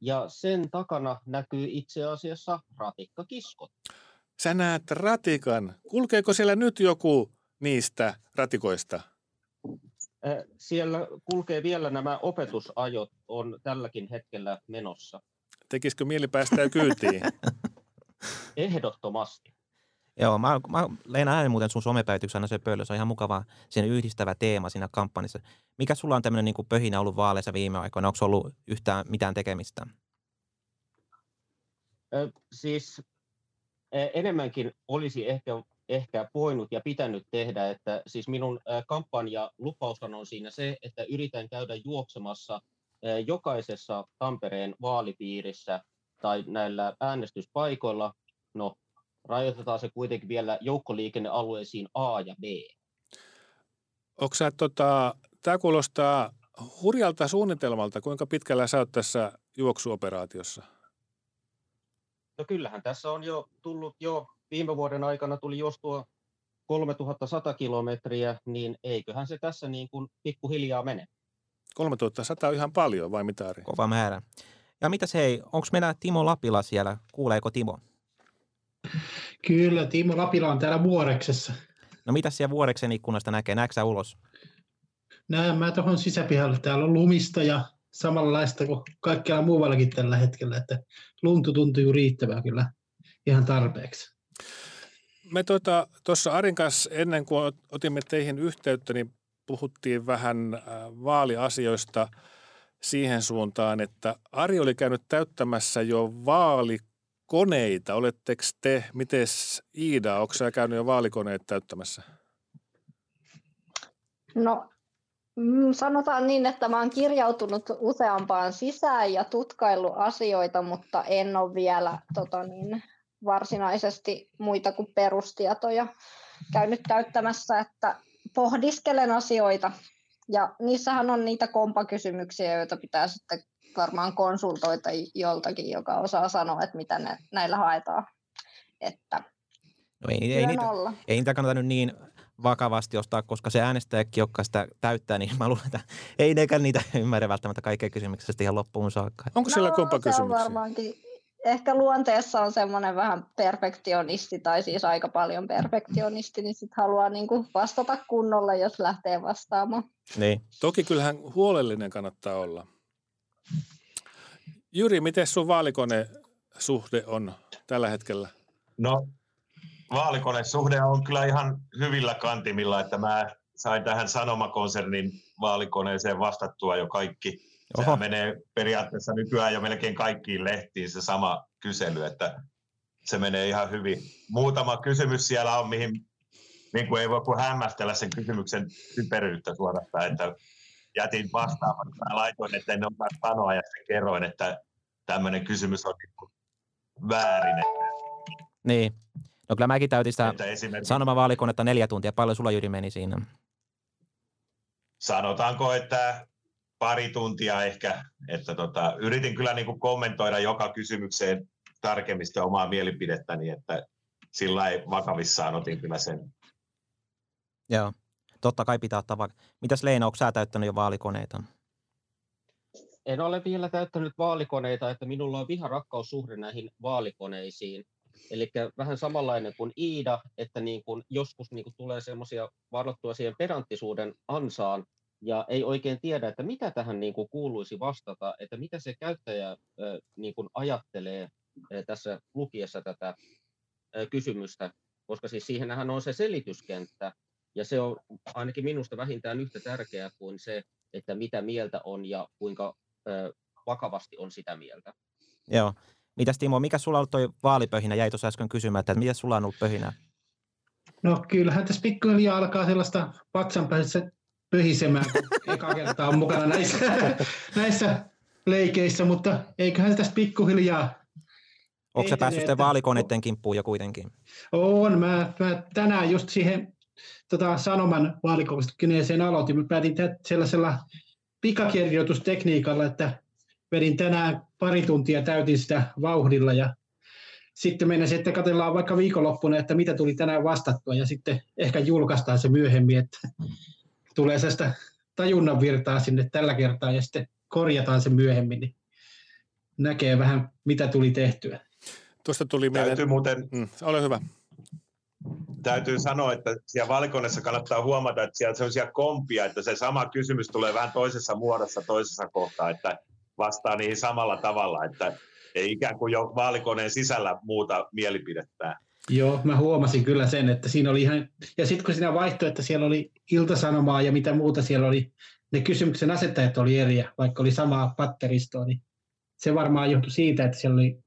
Ja sen takana näkyy itse asiassa ratikkakiskot. Sä näet ratikan. Kulkeeko siellä nyt joku niistä ratikoista? Siellä kulkee vielä nämä opetusajot, on tälläkin hetkellä menossa. Tekisikö mieli päästä kyytiin? *laughs* Ehdottomasti. Joo, mä, mä Leena äänen muuten sun somepäivityksessä aina se pöllö, se on ihan mukava sen yhdistävä teema siinä kampanjassa. Mikä sulla on tämmöinen niin pöhinä ollut vaaleissa viime aikoina? Onko ollut yhtään mitään tekemistä? Ö, siis enemmänkin olisi ehkä ehkä voinut ja pitänyt tehdä, että siis minun kampanja lupaushan on siinä se, että yritän käydä juoksemassa jokaisessa Tampereen vaalipiirissä tai näillä äänestyspaikoilla, no rajoitetaan se kuitenkin vielä joukkoliikennealueisiin A ja B. Onko sä, tota, tämä kuulostaa hurjalta suunnitelmalta, kuinka pitkällä sä oot tässä juoksuoperaatiossa? No kyllähän tässä on jo tullut jo viime vuoden aikana tuli jostua 3100 kilometriä, niin eiköhän se tässä niin kuin pikkuhiljaa mene. 3100 on ihan paljon, vai mitä Ari? Kova määrä. Ja mitä se hei, onko meillä Timo Lapila siellä? Kuuleeko Timo? Kyllä, Timo Lapila on täällä Vuoreksessa. No mitä siellä Vuoreksen ikkunasta näkee? Näetkö ulos? Näen mä tuohon sisäpihalle. Täällä on lumista ja samanlaista kuin kaikkialla muuallakin tällä hetkellä, että luntu tuntuu riittävää kyllä ihan tarpeeksi me tuota, tuossa tota, Arin kanssa ennen kuin otimme teihin yhteyttä, niin puhuttiin vähän äh, vaaliasioista siihen suuntaan, että Ari oli käynyt täyttämässä jo vaalikoneita. Oletteko te, miten Iida, onko sä käynyt jo vaalikoneet täyttämässä? No sanotaan niin, että mä oon kirjautunut useampaan sisään ja tutkailu asioita, mutta en ole vielä tota niin, varsinaisesti muita kuin perustietoja käynyt täyttämässä, että pohdiskelen asioita. Ja niissähän on niitä kompakysymyksiä, joita pitää sitten varmaan konsultoida joltakin, joka osaa sanoa, että mitä ne, näillä haetaan. Että no ei, ei, niitä, ei niitä kannata nyt niin vakavasti ostaa, koska se äänestäjäkin, joka sitä täyttää, niin mä luulen, että ei nekään niitä ymmärrä välttämättä kaikkea kysymyksestä ihan loppuun saakka. Onko siellä no, kompakysymyksiä? Se on varmaankin ehkä luonteessa on semmoinen vähän perfektionisti tai siis aika paljon perfektionisti, niin sitten haluaa niin kuin vastata kunnolla, jos lähtee vastaamaan. Niin. Toki kyllähän huolellinen kannattaa olla. Jyri, miten sun vaalikone-suhde on tällä hetkellä? No, vaalikonesuhde on kyllä ihan hyvillä kantimilla, että mä sain tähän Sanomakonsernin vaalikoneeseen vastattua jo kaikki Oho. Sehän menee periaatteessa nykyään jo melkein kaikkiin lehtiin se sama kysely, että se menee ihan hyvin. Muutama kysymys siellä on, mihin niin kuin ei voi kuin hämmästellä sen kysymyksen typeryyttä suorastaan, että jätin vastaamatta. Mä laitoin, että en osaa sanoa ja kerroin, että tämmöinen kysymys on niin väärin. Niin. No kyllä mäkin täytin sitä esimerkiksi... sanomavaalikonetta neljä tuntia. Paljon sulla Jyri meni siinä? sanotaanko, että pari tuntia ehkä, että tota, yritin kyllä niin kuin kommentoida joka kysymykseen tarkemmin sitä omaa mielipidettäni, että sillä ei vakavissaan otin kyllä sen. Joo, totta kai pitää ottaa vaikka. Mitäs Leena, onko sä täyttänyt jo vaalikoneita? En ole vielä täyttänyt vaalikoneita, että minulla on viharakkaussuhde näihin vaalikoneisiin. Eli vähän samanlainen kuin Iida, että niin kuin joskus niin kuin tulee semmoisia varottua siihen pedanttisuuden ansaan, ja ei oikein tiedä, että mitä tähän niin kuin kuuluisi vastata, että mitä se käyttäjä niin kuin ajattelee tässä lukiessa tätä kysymystä, koska siis siihenhän on se selityskenttä, ja se on ainakin minusta vähintään yhtä tärkeää kuin se, että mitä mieltä on ja kuinka vakavasti on sitä mieltä. Joo. Mitäs Timo, mikä sulla on toi vaalipöhinä? Jäi tuossa äsken kysymään, että mitä sulla on ollut pöhinä? No kyllähän tässä pikkuhiljaa alkaa sellaista vatsanpäässä pöhisemään, kun eka kertaa on mukana näissä, *laughs* näissä leikeissä, mutta eiköhän tässä pikkuhiljaa Onko se päässyt sitten vaalikoneiden kimppuun jo kuitenkin? On. Mä, mä tänään just siihen tota, sanoman vaalikoneeseen aloitin. Mä päätin tehdä sellaisella pikakirjoitustekniikalla, että vedin tänään pari tuntia, täytin sitä vauhdilla ja sitten mennä että katsellaan vaikka viikonloppuna, että mitä tuli tänään vastattua ja sitten ehkä julkaistaan se myöhemmin, että tulee sellaista tajunnan virtaa sinne tällä kertaa ja sitten korjataan se myöhemmin, niin näkee vähän mitä tuli tehtyä. Tuosta tuli mieleen... Täytyy muuten... Mm, ole hyvä. Täytyy sanoa, että siellä valikoneessa kannattaa huomata, että siellä on sellaisia kompia, että se sama kysymys tulee vähän toisessa muodossa toisessa kohtaa, että vastaa niihin samalla tavalla, että ei ikään kuin jo vaalikoneen sisällä muuta mielipidettä. Joo, mä huomasin kyllä sen, että siinä oli ihan, ja sitten kun siinä vaihtoi, että siellä oli iltasanomaa ja mitä muuta siellä oli, ne kysymyksen asettajat oli eri, vaikka oli samaa patteristoa, niin se varmaan johtui siitä, että siellä oli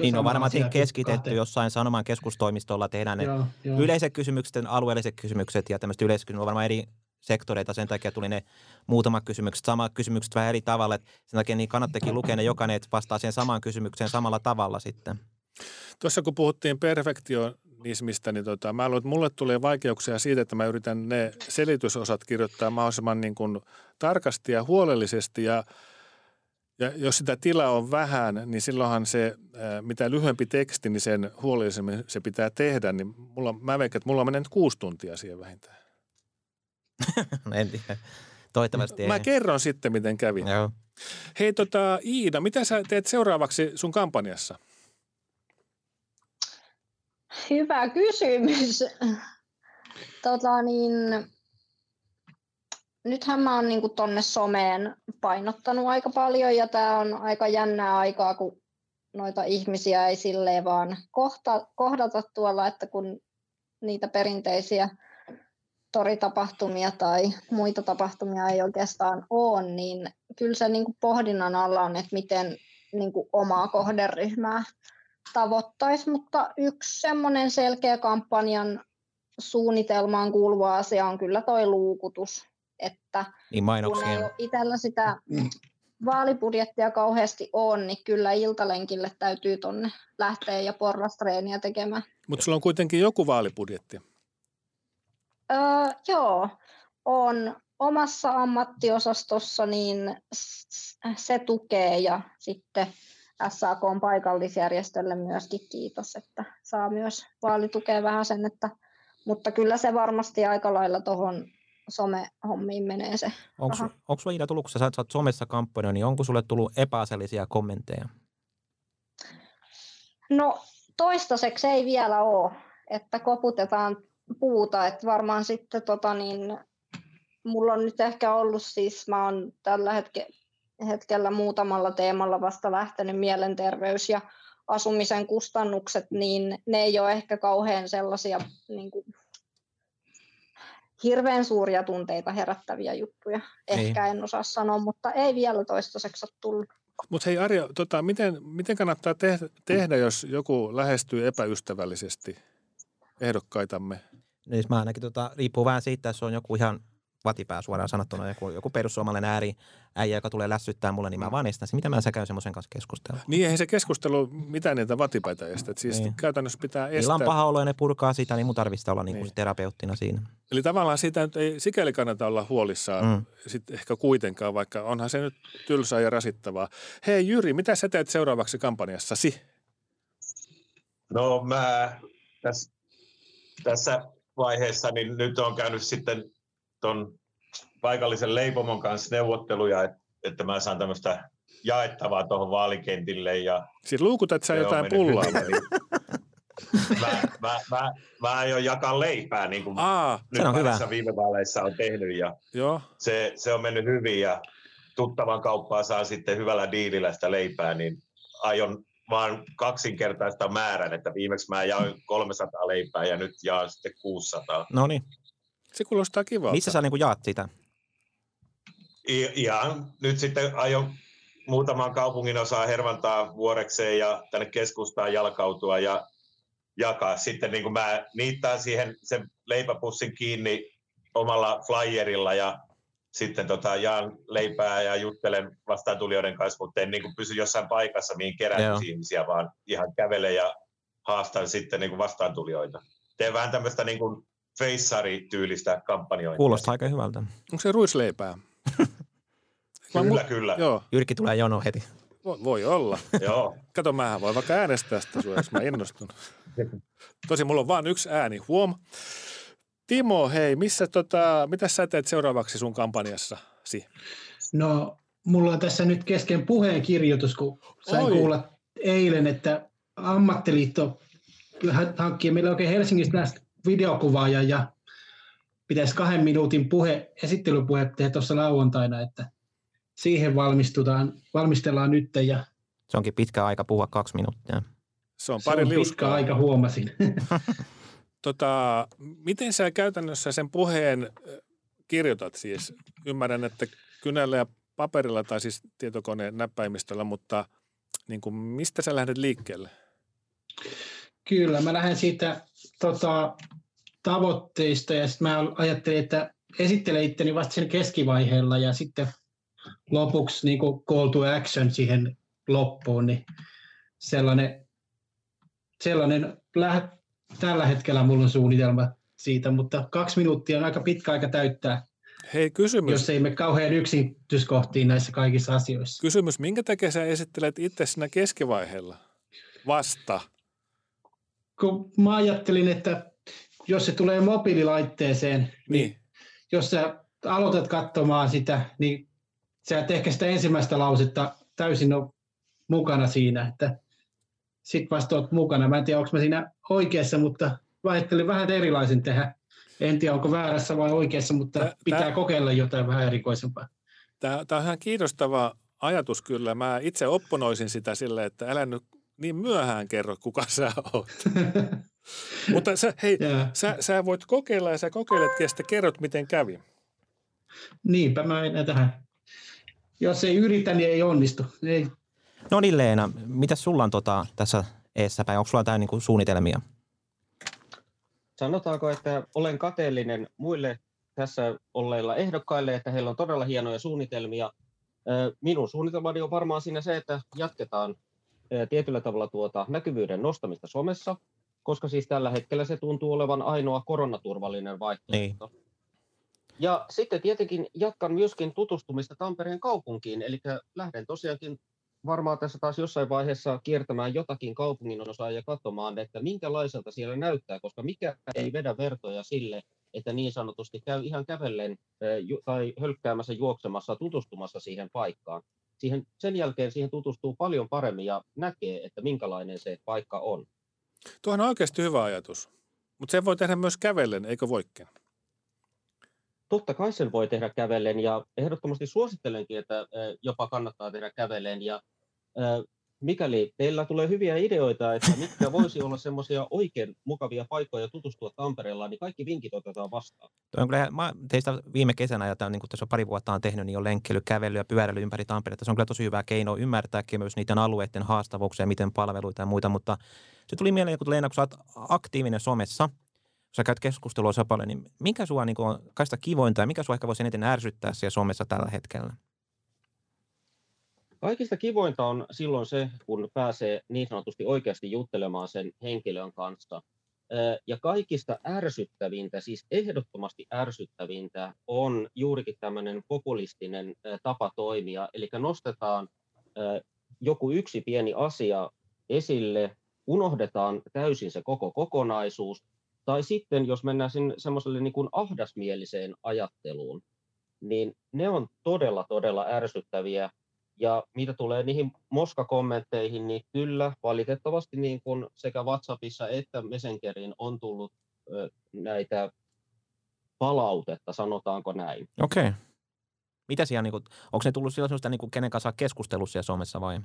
niin on varmaan keskitetty kahteen. jossain sanoman keskustoimistolla tehdään ne joo, joo. yleiset kysymykset, alueelliset kysymykset ja tämmöiset yleiset kysymykset on varmaan eri sektoreita, sen takia tuli ne muutamat kysymykset, samat kysymykset vähän eri tavalla, että sen takia niin kannattakin lukea ne jokainen, että vastaa siihen samaan kysymykseen samalla tavalla sitten. Tuossa kun puhuttiin perfektionismista, niin tota, mä luulen, että mulle tulee vaikeuksia siitä, että mä yritän ne selitysosat kirjoittaa mahdollisimman niin kuin tarkasti ja huolellisesti ja ja jos sitä tilaa on vähän, niin silloinhan se, mitä lyhyempi teksti, niin sen huolellisemmin se pitää tehdä. Niin mulla, mä veikkaan, että mulla menee nyt kuusi tuntia siihen vähintään. *laughs* en tiedä. Toivottavasti Mä ei. kerron sitten, miten kävi. Joo. Hei tota, Iida, mitä sä teet seuraavaksi sun kampanjassa? Hyvä kysymys. Tota niin, nythän mä oon niin tonne someen painottanut aika paljon ja tämä on aika jännää aikaa, kun noita ihmisiä ei silleen vaan kohta, kohdata tuolla, että kun niitä perinteisiä toritapahtumia tai muita tapahtumia ei oikeastaan ole, niin kyllä se niin kuin pohdinnan alla on, että miten niin kuin omaa kohderyhmää tavoittaisi, mutta yksi semmoinen selkeä kampanjan suunnitelmaan kuuluva asia on kyllä toi luukutus, että niin kun ei ole itsellä sitä vaalibudjettia kauheasti on, niin kyllä iltalenkille täytyy tonne lähteä ja porrastreeniä tekemään. Mutta sulla on kuitenkin joku vaalibudjetti. Öö, joo, on omassa ammattiosastossa, niin se tukee ja sitten SAK on paikallisjärjestölle myöskin kiitos, että saa myös vaalitukea vähän sen, että, mutta kyllä se varmasti aika lailla tuohon some-hommiin menee se Onko, sulla Iida tullut, kun sä oot somessa kampanja, niin onko sulle tullut epäasiallisia kommentteja? No toistaiseksi ei vielä ole, että koputetaan puuta, että varmaan sitten tota niin, mulla on nyt ehkä ollut siis, mä oon tällä hetke, hetkellä muutamalla teemalla vasta lähtenyt mielenterveys ja asumisen kustannukset, niin ne ei ole ehkä kauhean sellaisia niin kuin, hirveän suuria tunteita herättäviä juttuja. Ehkä ei. en osaa sanoa, mutta ei vielä toistaiseksi ole tullut. Mutta hei Arja, tota, miten, miten kannattaa te- tehdä, jos joku lähestyy epäystävällisesti ehdokkaitamme? Niin mä ainakin tota, riippuu vähän siitä, että se on joku ihan vatipää suoraan sanottuna. Joku, joku perussuomalainen ääri äijä, joka tulee lässyttää mulle, niin mä vaan estän Mitä mä sä käyn semmoisen kanssa keskustella? Niin eihän se keskustelu mitään niitä vatipäitä estä. Siis niin. käytännössä pitää estää. Niillä on paha olo ja ne purkaa sitä, niin mun tarvitsee olla niin. Niin terapeuttina siinä. Eli tavallaan siitä ei sikäli kannata olla huolissaan mm. sit ehkä kuitenkaan, vaikka onhan se nyt tylsää ja rasittavaa. Hei Jyri, mitä sä teet seuraavaksi kampanjassasi? No mä tässä, tässä vaiheessa niin nyt on käynyt sitten tuon paikallisen leipomon kanssa neuvotteluja, että, että mä saan tämmöistä jaettavaa tuohon vaalikentille. Ja siis luukutat sä jotain pullaa? Niin *laughs* mä, mä, mä, mä aion jakaa leipää, niin kuin Aa, nyt on hyvä. viime vaaleissa on tehnyt. Ja Joo. Se, se on mennyt hyvin ja tuttavan kauppaa saa sitten hyvällä diilillä sitä leipää, niin aion vaan kaksinkertaista määrän, että viimeksi mä jaoin 300 leipää ja nyt jaan sitten 600. No niin. Se kuulostaa kivalta. Missä sä niin jaat sitä? Ihan nyt sitten aion muutaman kaupungin osaa hervantaa vuorekseen ja tänne keskustaan jalkautua ja jakaa. Sitten niin kuin mä niittään siihen sen leipäpussin kiinni omalla flyerilla ja sitten tota, jaan leipää ja juttelen vastaantulijoiden kanssa, mutta en niin kuin pysy jossain paikassa, mihin kerään ihmisiä, vaan ihan kävele ja haastan sitten niin kuin vastaantulijoita. Teen vähän tämmöistä niin kuin feissari-tyylistä kampanjointia. Kuulostaa aika hyvältä. Onko se ruisleipää? *laughs* kyllä, kyllä. Joo. Jyrki tulee jono heti. Voi, voi olla. Joo. Kato, mä voin vaikka äänestää sitä sua, jos mä innostun. *laughs* Tosi mulla on vain yksi ääni, huom. Timo, hei, missä tota, mitä sä teet seuraavaksi sun kampanjassasi? No, mulla on tässä nyt kesken puheen kirjoitus, kun sain Oi. kuulla eilen, että ammattiliitto hankkii meillä oikein Helsingistä videokuvaaja ja pitäisi kahden minuutin puhe, esittelypuhe tehdä tuossa lauantaina, että siihen valmistutaan, valmistellaan nyt. Ja se onkin pitkä aika puhua kaksi minuuttia. Se on pari se on pitkä aika, huomasin. *laughs* tota, miten sä käytännössä sen puheen kirjoitat siis? Ymmärrän, että kynällä ja paperilla tai siis tietokoneen näppäimistöllä, mutta niin kuin, mistä sä lähdet liikkeelle? Kyllä, mä lähden siitä tota, tavoitteista ja sitten mä ajattelin, että esittelen itteni vasta sen keskivaiheella ja sitten lopuksi niin kuin call to action siihen loppuun, niin sellainen, sellainen lähe, tällä hetkellä mulla on suunnitelma siitä, mutta kaksi minuuttia on aika pitkä aika täyttää, Hei, kysymys. jos ei me kauhean yksityiskohtiin näissä kaikissa asioissa. Kysymys, minkä takia sä esittelet itse siinä keskivaiheella vasta? Kun mä ajattelin, että jos se tulee mobiililaitteeseen, niin, niin jos sä aloitat katsomaan sitä, niin sä et ehkä sitä ensimmäistä lausetta täysin ole mukana siinä, että sit vasta oot mukana. Mä en tiedä, onko mä siinä oikeassa, mutta ajattelin vähän erilaisen tehdä. En tiedä, onko väärässä vai oikeassa, mutta tää, pitää tää, kokeilla jotain vähän erikoisempaa. Tämä, tämä on ihan kiinnostava ajatus kyllä. Mä itse opponoisin sitä sille, että älä nyt niin myöhään kerro, kuka sä oot. *laughs* mutta sä, hei, sä, sä voit kokeilla ja sä kokeiletkin ja sitten kerrot, miten kävi. Niinpä mä en tähän jos ei yritä, niin ei onnistu. Ei. No niin Leena, mitä sulla on tota, tässä eessä päin? Onko sulla jotain niin suunnitelmia? Sanotaanko, että olen kateellinen muille tässä olleilla ehdokkaille, että heillä on todella hienoja suunnitelmia. Minun suunnitelmani on varmaan siinä se, että jatketaan tietyllä tavalla tuota näkyvyyden nostamista somessa, koska siis tällä hetkellä se tuntuu olevan ainoa koronaturvallinen vaihtoehto. Niin. Ja sitten tietenkin jatkan myöskin tutustumista Tampereen kaupunkiin, eli lähden tosiaankin varmaan tässä taas jossain vaiheessa kiertämään jotakin kaupungin osaa ja katsomaan, että minkälaiselta siellä näyttää, koska mikä ei vedä vertoja sille, että niin sanotusti käy ihan kävellen tai hölkkäämässä, juoksemassa, tutustumassa siihen paikkaan. Siihen, sen jälkeen siihen tutustuu paljon paremmin ja näkee, että minkälainen se paikka on. Tuohan on oikeasti hyvä ajatus, mutta se voi tehdä myös kävellen, eikö voikin? Totta kai sen voi tehdä kävellen ja ehdottomasti suosittelenkin, että jopa kannattaa tehdä kävellen ja mikäli teillä tulee hyviä ideoita, että mitkä *laughs* voisi olla semmoisia oikein mukavia paikkoja tutustua Tampereella, niin kaikki vinkit otetaan vastaan. Toi on kyllä, mä teistä viime kesänä, ja tämä, niin kuin tässä on pari vuotta on tehnyt, niin on lenkkeily, kävely ja pyöräily ympäri Tamperetta. Se on kyllä tosi hyvä keino ymmärtääkin myös niiden alueiden haastavuuksia, miten palveluita ja muita, mutta se tuli mieleen, kun Leena, kun sä oot aktiivinen somessa, sä käyt keskustelua so paljon, niin mikä sua niin on kaikista kivointa ja mikä sua ehkä voisi eniten ärsyttää siellä Suomessa tällä hetkellä? Kaikista kivointa on silloin se, kun pääsee niin sanotusti oikeasti juttelemaan sen henkilön kanssa. Ja kaikista ärsyttävintä, siis ehdottomasti ärsyttävintä, on juurikin tämmöinen populistinen tapa toimia. Eli nostetaan joku yksi pieni asia esille, unohdetaan täysin se koko kokonaisuus, tai sitten jos mennään semmoiselle niin kuin ahdasmieliseen ajatteluun, niin ne on todella, todella ärsyttäviä. Ja mitä tulee niihin moskakommentteihin, niin kyllä valitettavasti niin kuin sekä WhatsAppissa että Messengerin on tullut ö, näitä palautetta, sanotaanko näin. Okei. Okay. Mitä siellä, niin kuin, onko ne tullut silloin sellaista, niin kuin, kenen kanssa keskustelussa siellä Suomessa vai?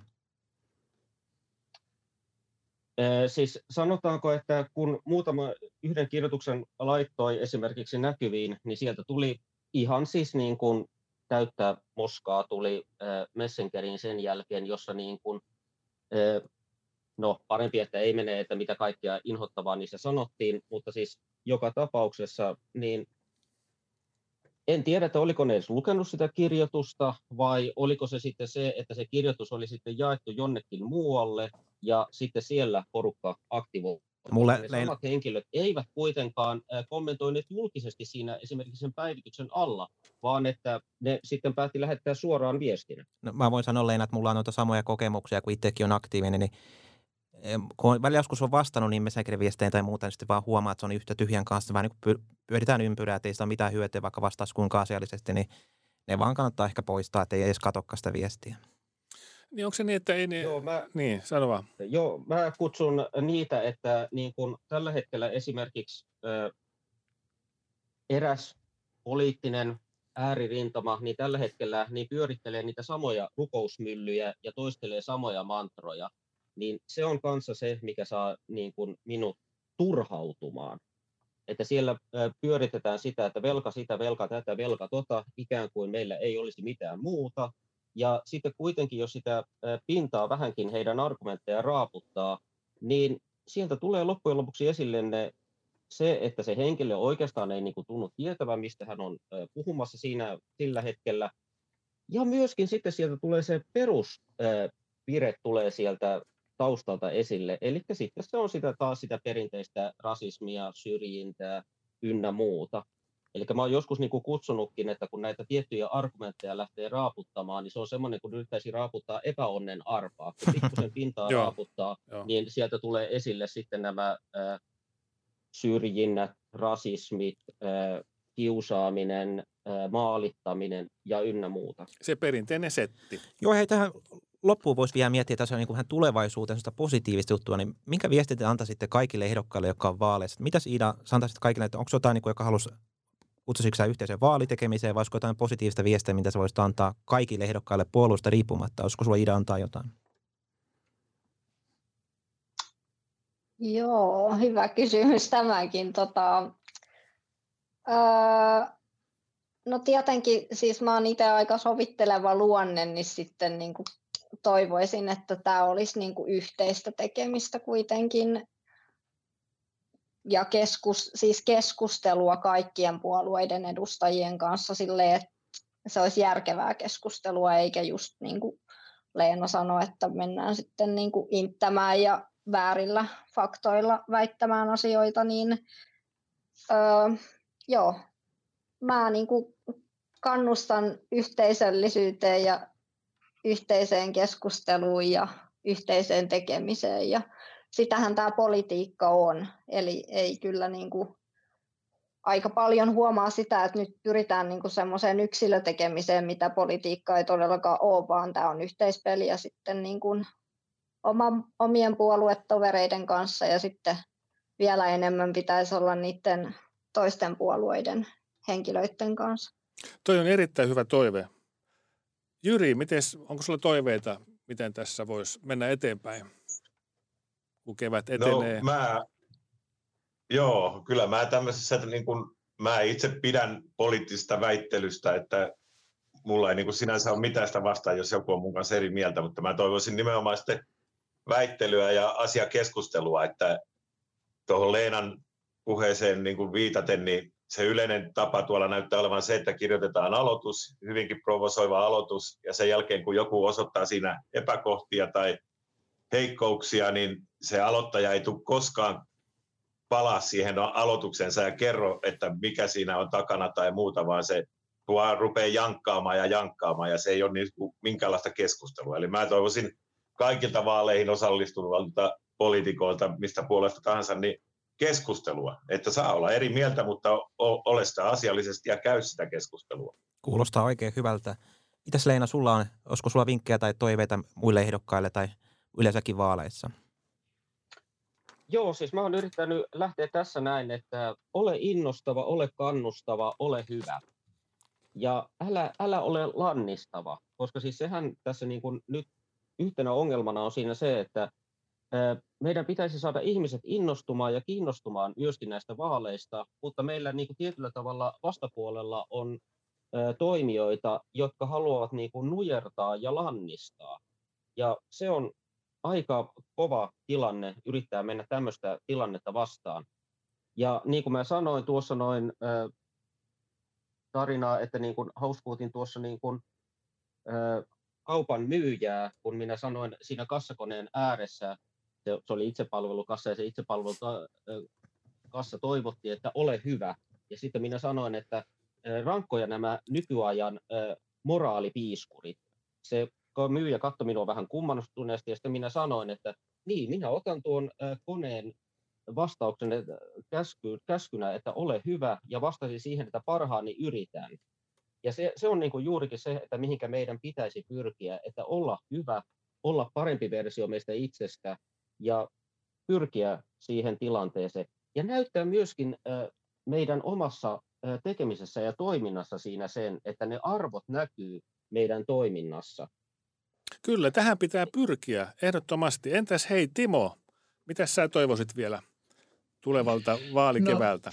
Siis sanotaanko, että kun muutama yhden kirjoituksen laittoi esimerkiksi näkyviin, niin sieltä tuli ihan siis niin kuin täyttää moskaa tuli Messengerin sen jälkeen, jossa niin kuin, no parempi, että ei mene, että mitä kaikkea inhottavaa niissä sanottiin, mutta siis joka tapauksessa niin en tiedä, että oliko ne edes lukenut sitä kirjoitusta vai oliko se sitten se, että se kirjoitus oli sitten jaettu jonnekin muualle ja sitten siellä porukka aktivoi. Mulle ne samat lein... henkilöt eivät kuitenkaan kommentoineet julkisesti siinä esimerkiksi sen päivityksen alla, vaan että ne sitten päätti lähettää suoraan viestinä. No, mä voin sanoa Leena, että mulla on noita samoja kokemuksia, kun itsekin on aktiivinen, niin kun välillä joskus on vastannut niin Messenger-viestejä tai muuta, niin sitten vaan huomaa, että se on yhtä tyhjän kanssa, vähän niin kuin pyöritään ympyrää, että ei sitä ole mitään hyötyä, vaikka vastaisi kuinka asiallisesti, niin ne vaan kannattaa ehkä poistaa, että ei edes katsokaan sitä viestiä. Niin onko se niin, että ei ne... Joo, mä, niin, sano vaan. Joo, mä kutsun niitä, että niin kun tällä hetkellä esimerkiksi ö, eräs poliittinen ääririntama, niin tällä hetkellä niin pyörittelee niitä samoja rukousmyllyjä ja toistelee samoja mantroja niin se on kanssa se, mikä saa niin kuin minut turhautumaan. Että siellä pyöritetään sitä, että velka sitä, velka tätä, velka tota, ikään kuin meillä ei olisi mitään muuta. Ja sitten kuitenkin, jos sitä pintaa vähänkin heidän argumentteja raaputtaa, niin sieltä tulee loppujen lopuksi esille ne, se, että se henkilö oikeastaan ei niin kuin tunnu tietävän, mistä hän on puhumassa siinä sillä hetkellä. Ja myöskin sitten sieltä tulee se peruspire tulee sieltä taustalta esille. Eli sitten se on sitä, taas sitä perinteistä rasismia, syrjintää ynnä muuta. Eli mä oon joskus niin kuin kutsunutkin, että kun näitä tiettyjä argumentteja lähtee raaputtamaan, niin se on semmoinen, kun yrittäisi raaputtaa epäonnen arpaa. Kun *laughs* pikkusen pintaa raaputtaa, niin sieltä tulee esille sitten nämä äh, syrjinnät, rasismit, äh, kiusaaminen, äh, maalittaminen ja ynnä muuta. Se perinteinen setti. Joo, hei, tähän loppuun voisi vielä miettiä, että tässä on niin vähän tulevaisuuteen positiivista juttua, niin minkä viestin te antaisitte kaikille ehdokkaille, jotka on vaaleissa? Mitäs Iida, sä antaisit kaikille, että onko jotain, niin joka halusi kutsuisitko yhteiseen vaalitekemiseen vai olisiko jotain positiivista viestiä, mitä sä voisit antaa kaikille ehdokkaille puolueesta riippumatta? Olisiko sulla Iida antaa jotain? Joo, hyvä kysymys tämäkin. Tota, öö, no tietenkin, siis mä oon itse aika sovitteleva luonne, niin sitten niin kuin toivoisin, että tämä olisi niin kuin yhteistä tekemistä kuitenkin ja keskus, siis keskustelua kaikkien puolueiden edustajien kanssa sille, että se olisi järkevää keskustelua, eikä just niin kuin Leena sanoi, että mennään sitten niin kuin inttämään ja väärillä faktoilla väittämään asioita, niin öö, joo, mä niin kuin kannustan yhteisöllisyyteen ja yhteiseen keskusteluun ja yhteiseen tekemiseen ja sitähän tämä politiikka on. Eli ei kyllä niin kuin aika paljon huomaa sitä, että nyt pyritään niin semmoiseen yksilötekemiseen, mitä politiikka ei todellakaan ole, vaan tämä on yhteispeli ja sitten niin kuin oma, omien puoluetovereiden kanssa ja sitten vielä enemmän pitäisi olla niiden toisten puolueiden henkilöiden kanssa. Toi on erittäin hyvä toive. Jyri, mites, onko sulla toiveita, miten tässä voisi mennä eteenpäin, kun kevät no, etenee? No, mä, joo, kyllä mä tämmöisessä, että niin kun, mä itse pidän poliittisesta väittelystä, että mulla ei niin kuin sinänsä ole mitään sitä vastaan, jos joku on mun kanssa eri mieltä, mutta mä toivoisin nimenomaan sitten väittelyä ja asiakeskustelua, että tuohon Leenan puheeseen niin kuin viitaten, niin se yleinen tapa tuolla näyttää olevan se, että kirjoitetaan aloitus, hyvinkin provosoiva aloitus, ja sen jälkeen kun joku osoittaa siinä epäkohtia tai heikkouksia, niin se aloittaja ei tule koskaan palaa siihen aloituksensa ja kerro, että mikä siinä on takana tai muuta, vaan se tuo rupeaa jankkaamaan ja jankkaamaan, ja se ei ole niin kuin minkäänlaista keskustelua. Eli mä toivoisin kaikilta vaaleihin osallistuvalta poliitikoilta, mistä puolesta tahansa, niin keskustelua, että saa olla eri mieltä, mutta ole sitä asiallisesti ja käy sitä keskustelua. Kuulostaa oikein hyvältä. Mitäs Leena, sulla on, olisiko sulla vinkkejä tai toiveita muille ehdokkaille tai yleensäkin vaaleissa? Joo, siis mä oon yrittänyt lähteä tässä näin, että ole innostava, ole kannustava, ole hyvä. Ja älä, älä ole lannistava, koska siis sehän tässä niin kuin nyt yhtenä ongelmana on siinä se, että meidän pitäisi saada ihmiset innostumaan ja kiinnostumaan myöskin näistä vaaleista, mutta meillä niin kuin tietyllä tavalla vastapuolella on toimijoita, jotka haluavat niin kuin nujertaa ja lannistaa. Ja se on aika kova tilanne yrittää mennä tämmöistä tilannetta vastaan. Ja niin kuin mä sanoin tuossa noin äh, tarinaa, että niin kuin hauskuutin tuossa niin kuin, äh, kaupan myyjää, kun minä sanoin siinä kassakoneen ääressä, se, se oli itsepalvelukassa ja se itsepalvelukassa toivotti, että ole hyvä. Ja sitten minä sanoin, että rankkoja nämä nykyajan moraalipiiskurit. Se myyjä katsoi minua vähän kummastuneesti ja sitten minä sanoin, että niin, minä otan tuon koneen vastauksen käsky, käskynä, että ole hyvä ja vastasin siihen, että parhaani yritän. Ja se, se on niin kuin juurikin se, että mihinkä meidän pitäisi pyrkiä, että olla hyvä, olla parempi versio meistä itsestä ja pyrkiä siihen tilanteeseen. Ja näyttää myöskin meidän omassa tekemisessä ja toiminnassa siinä sen, että ne arvot näkyy meidän toiminnassa. Kyllä, tähän pitää pyrkiä ehdottomasti. Entäs hei Timo, mitä sä toivoisit vielä tulevalta vaalikeväältä?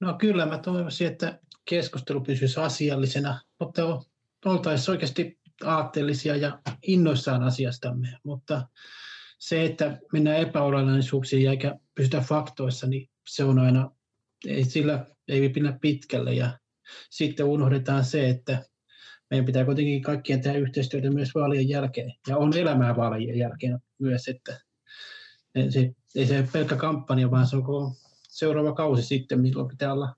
No, no kyllä, mä toivoisin, että keskustelu pysyisi asiallisena, mutta oltaisiin oikeasti aatteellisia ja innoissaan asiastamme, mutta se, että mennään epäolennaisuuksiin eikä pysytä faktoissa, niin se on aina, ei sillä ei pidä pitkälle ja sitten unohdetaan se, että meidän pitää kuitenkin kaikkien tehdä yhteistyötä myös vaalien jälkeen ja on elämää vaalien jälkeen myös, että se, ei se pelkkä kampanja, vaan se on seuraava kausi sitten, milloin pitää olla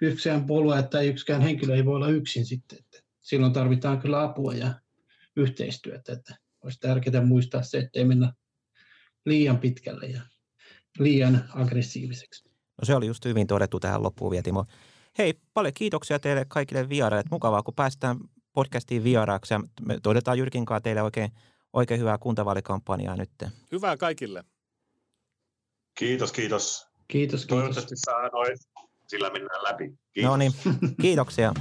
yksikään puolue tai yksikään henkilö ei voi olla yksin sitten. Että silloin tarvitaan kyllä apua ja yhteistyötä. Että olisi tärkeää muistaa se, ettei mennä liian pitkälle ja liian aggressiiviseksi. No se oli just hyvin todettu tähän loppuun vielä, Timo. Hei, paljon kiitoksia teille kaikille vieraille. Mukavaa, kun päästään podcastiin vieraaksi. Ja me todetaan Jyrkin kanssa teille oikein, oikein hyvää kuntavaalikampanjaa nyt. Hyvää kaikille. Kiitos, kiitos. Kiitos, kiitos. Toivottavasti saa noin, sillä mennään läpi. Kiitos. No niin, *laughs* kiitoksia.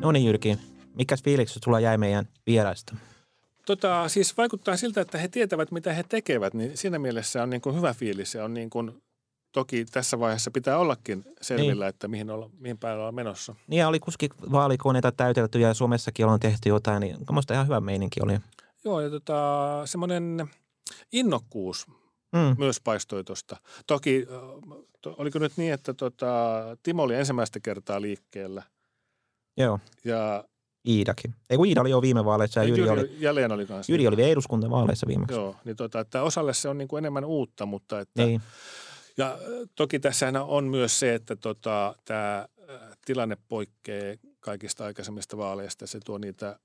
No niin Jyrki, mikä fiiliksi sulla jäi meidän vieraista? Tota, siis vaikuttaa siltä, että he tietävät, mitä he tekevät, niin siinä mielessä on niin kuin hyvä fiilis. Se on niin kuin, toki tässä vaiheessa pitää ollakin selvillä, niin. että mihin, olla, mihin päin ollaan menossa. Niin ja oli kuski vaalikoneita täytelty ja Suomessakin on tehty jotain, niin minusta ihan hyvä meininki oli. Joo, ja tota, semmoinen innokkuus mm. myös paistoi tuosta. Toki, to, oliko nyt niin, että tota, Timo oli ensimmäistä kertaa liikkeellä – Joo. Ja Iidakin. Ei kun Iida oli jo viime vaaleissa ja Jyri, Jyri oli, jälleen oli kanssa. Jyri oli vielä eduskuntavaaleissa viimeksi. Joo, niin tota, että osalle se on niin kuin enemmän uutta, mutta että, niin. ja toki tässähän on myös se, että tota, tämä tilanne poikkeaa kaikista aikaisemmista vaaleista. Se tuo niitä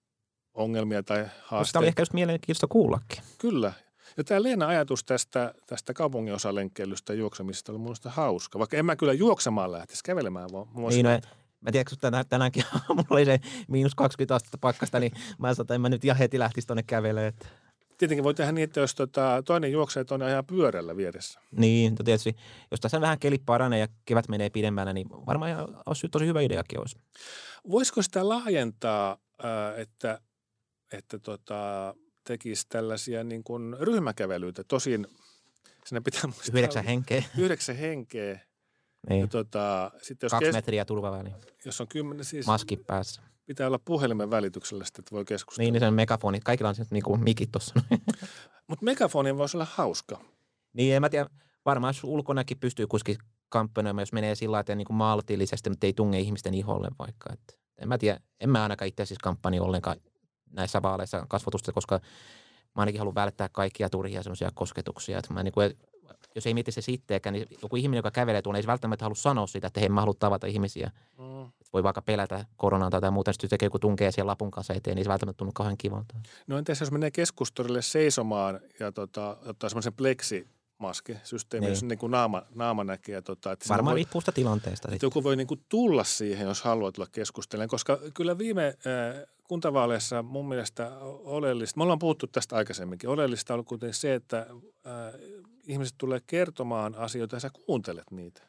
ongelmia tai haasteita. Tämä oli ehkä just mielenkiintoista kuullakin. Kyllä. Ja tämä Leena ajatus tästä, tästä kaupunginosalenkkeilystä ja juoksemisesta oli minusta hauska. Vaikka en mä kyllä juoksemaan lähtisi kävelemään, vaan niin, no, Mä tiedän, kun tänään, tänäänkin *laughs* mulla oli se miinus 20 astetta pakkasta, niin mä sanoin, että en mä nyt ihan heti lähtisi tuonne kävelemään. Tietenkin voi tehdä niin, että jos tota, toinen juoksee, toinen ajaa pyörällä vieressä. Niin, tietysti. Jos tässä vähän keli paranee ja kevät menee pidemmällä, niin varmaan olisi tosi hyvä ideakin olisi. Voisiko sitä laajentaa, että, että tota, tekisi tällaisia niin kuin ryhmäkävelyitä? Tosin sinne pitää muistaa. Yhdeksän henkeä. Yhdeksän henkeä. Niin. Ja tota, sitten jos Kaksi kes... metriä turvaväli. Jos on kymmenen siis... Maski päässä. pitää olla puhelimen välityksellä sitten, että voi keskustella. Niin, niin se on megafoni. Kaikilla on niin kuin mikit tuossa. *laughs* Mutta megafoni voisi olla hauska. Niin, en mä tiedä. Varmaan jos ulkonäkin pystyy kuitenkin kampanjoimaan, jos menee sillä lailla niin kuin maltillisesti, mutta ei tunge ihmisten iholle vaikka. Et en mä tiedä, en mä ainakaan itse siis kampanja ollenkaan näissä vaaleissa kasvatusta, koska mä ainakin haluan välttää kaikkia turhia semmoisia kosketuksia. Että mä niin kuin, jos ei mieti se sitteekään, niin joku ihminen, joka kävelee tuonne, ei välttämättä halua sanoa sitä, että hei, mä haluan tavata ihmisiä. Mm. Voi vaikka pelätä koronaa tai muuta, sitten tekee joku tunkee siellä lapun kanssa eteen, niin se välttämättä tunnu kauhean kivalta. No entäs jos menee keskustorille seisomaan ja tota, ottaa semmoisen pleksi maskisysteemi, niin. jos niin kuin naama, naama näkee. Tota, että Varmaan voi, riippuu sitä tilanteesta. Että joku voi niin kuin tulla siihen, jos haluaa tulla keskustelemaan, koska kyllä viime äh, kuntavaaleissa mun mielestä oleellista, me ollaan puhuttu tästä aikaisemminkin, oleellista on kuitenkin se, että äh, ihmiset tulee kertomaan asioita ja sä kuuntelet niitä.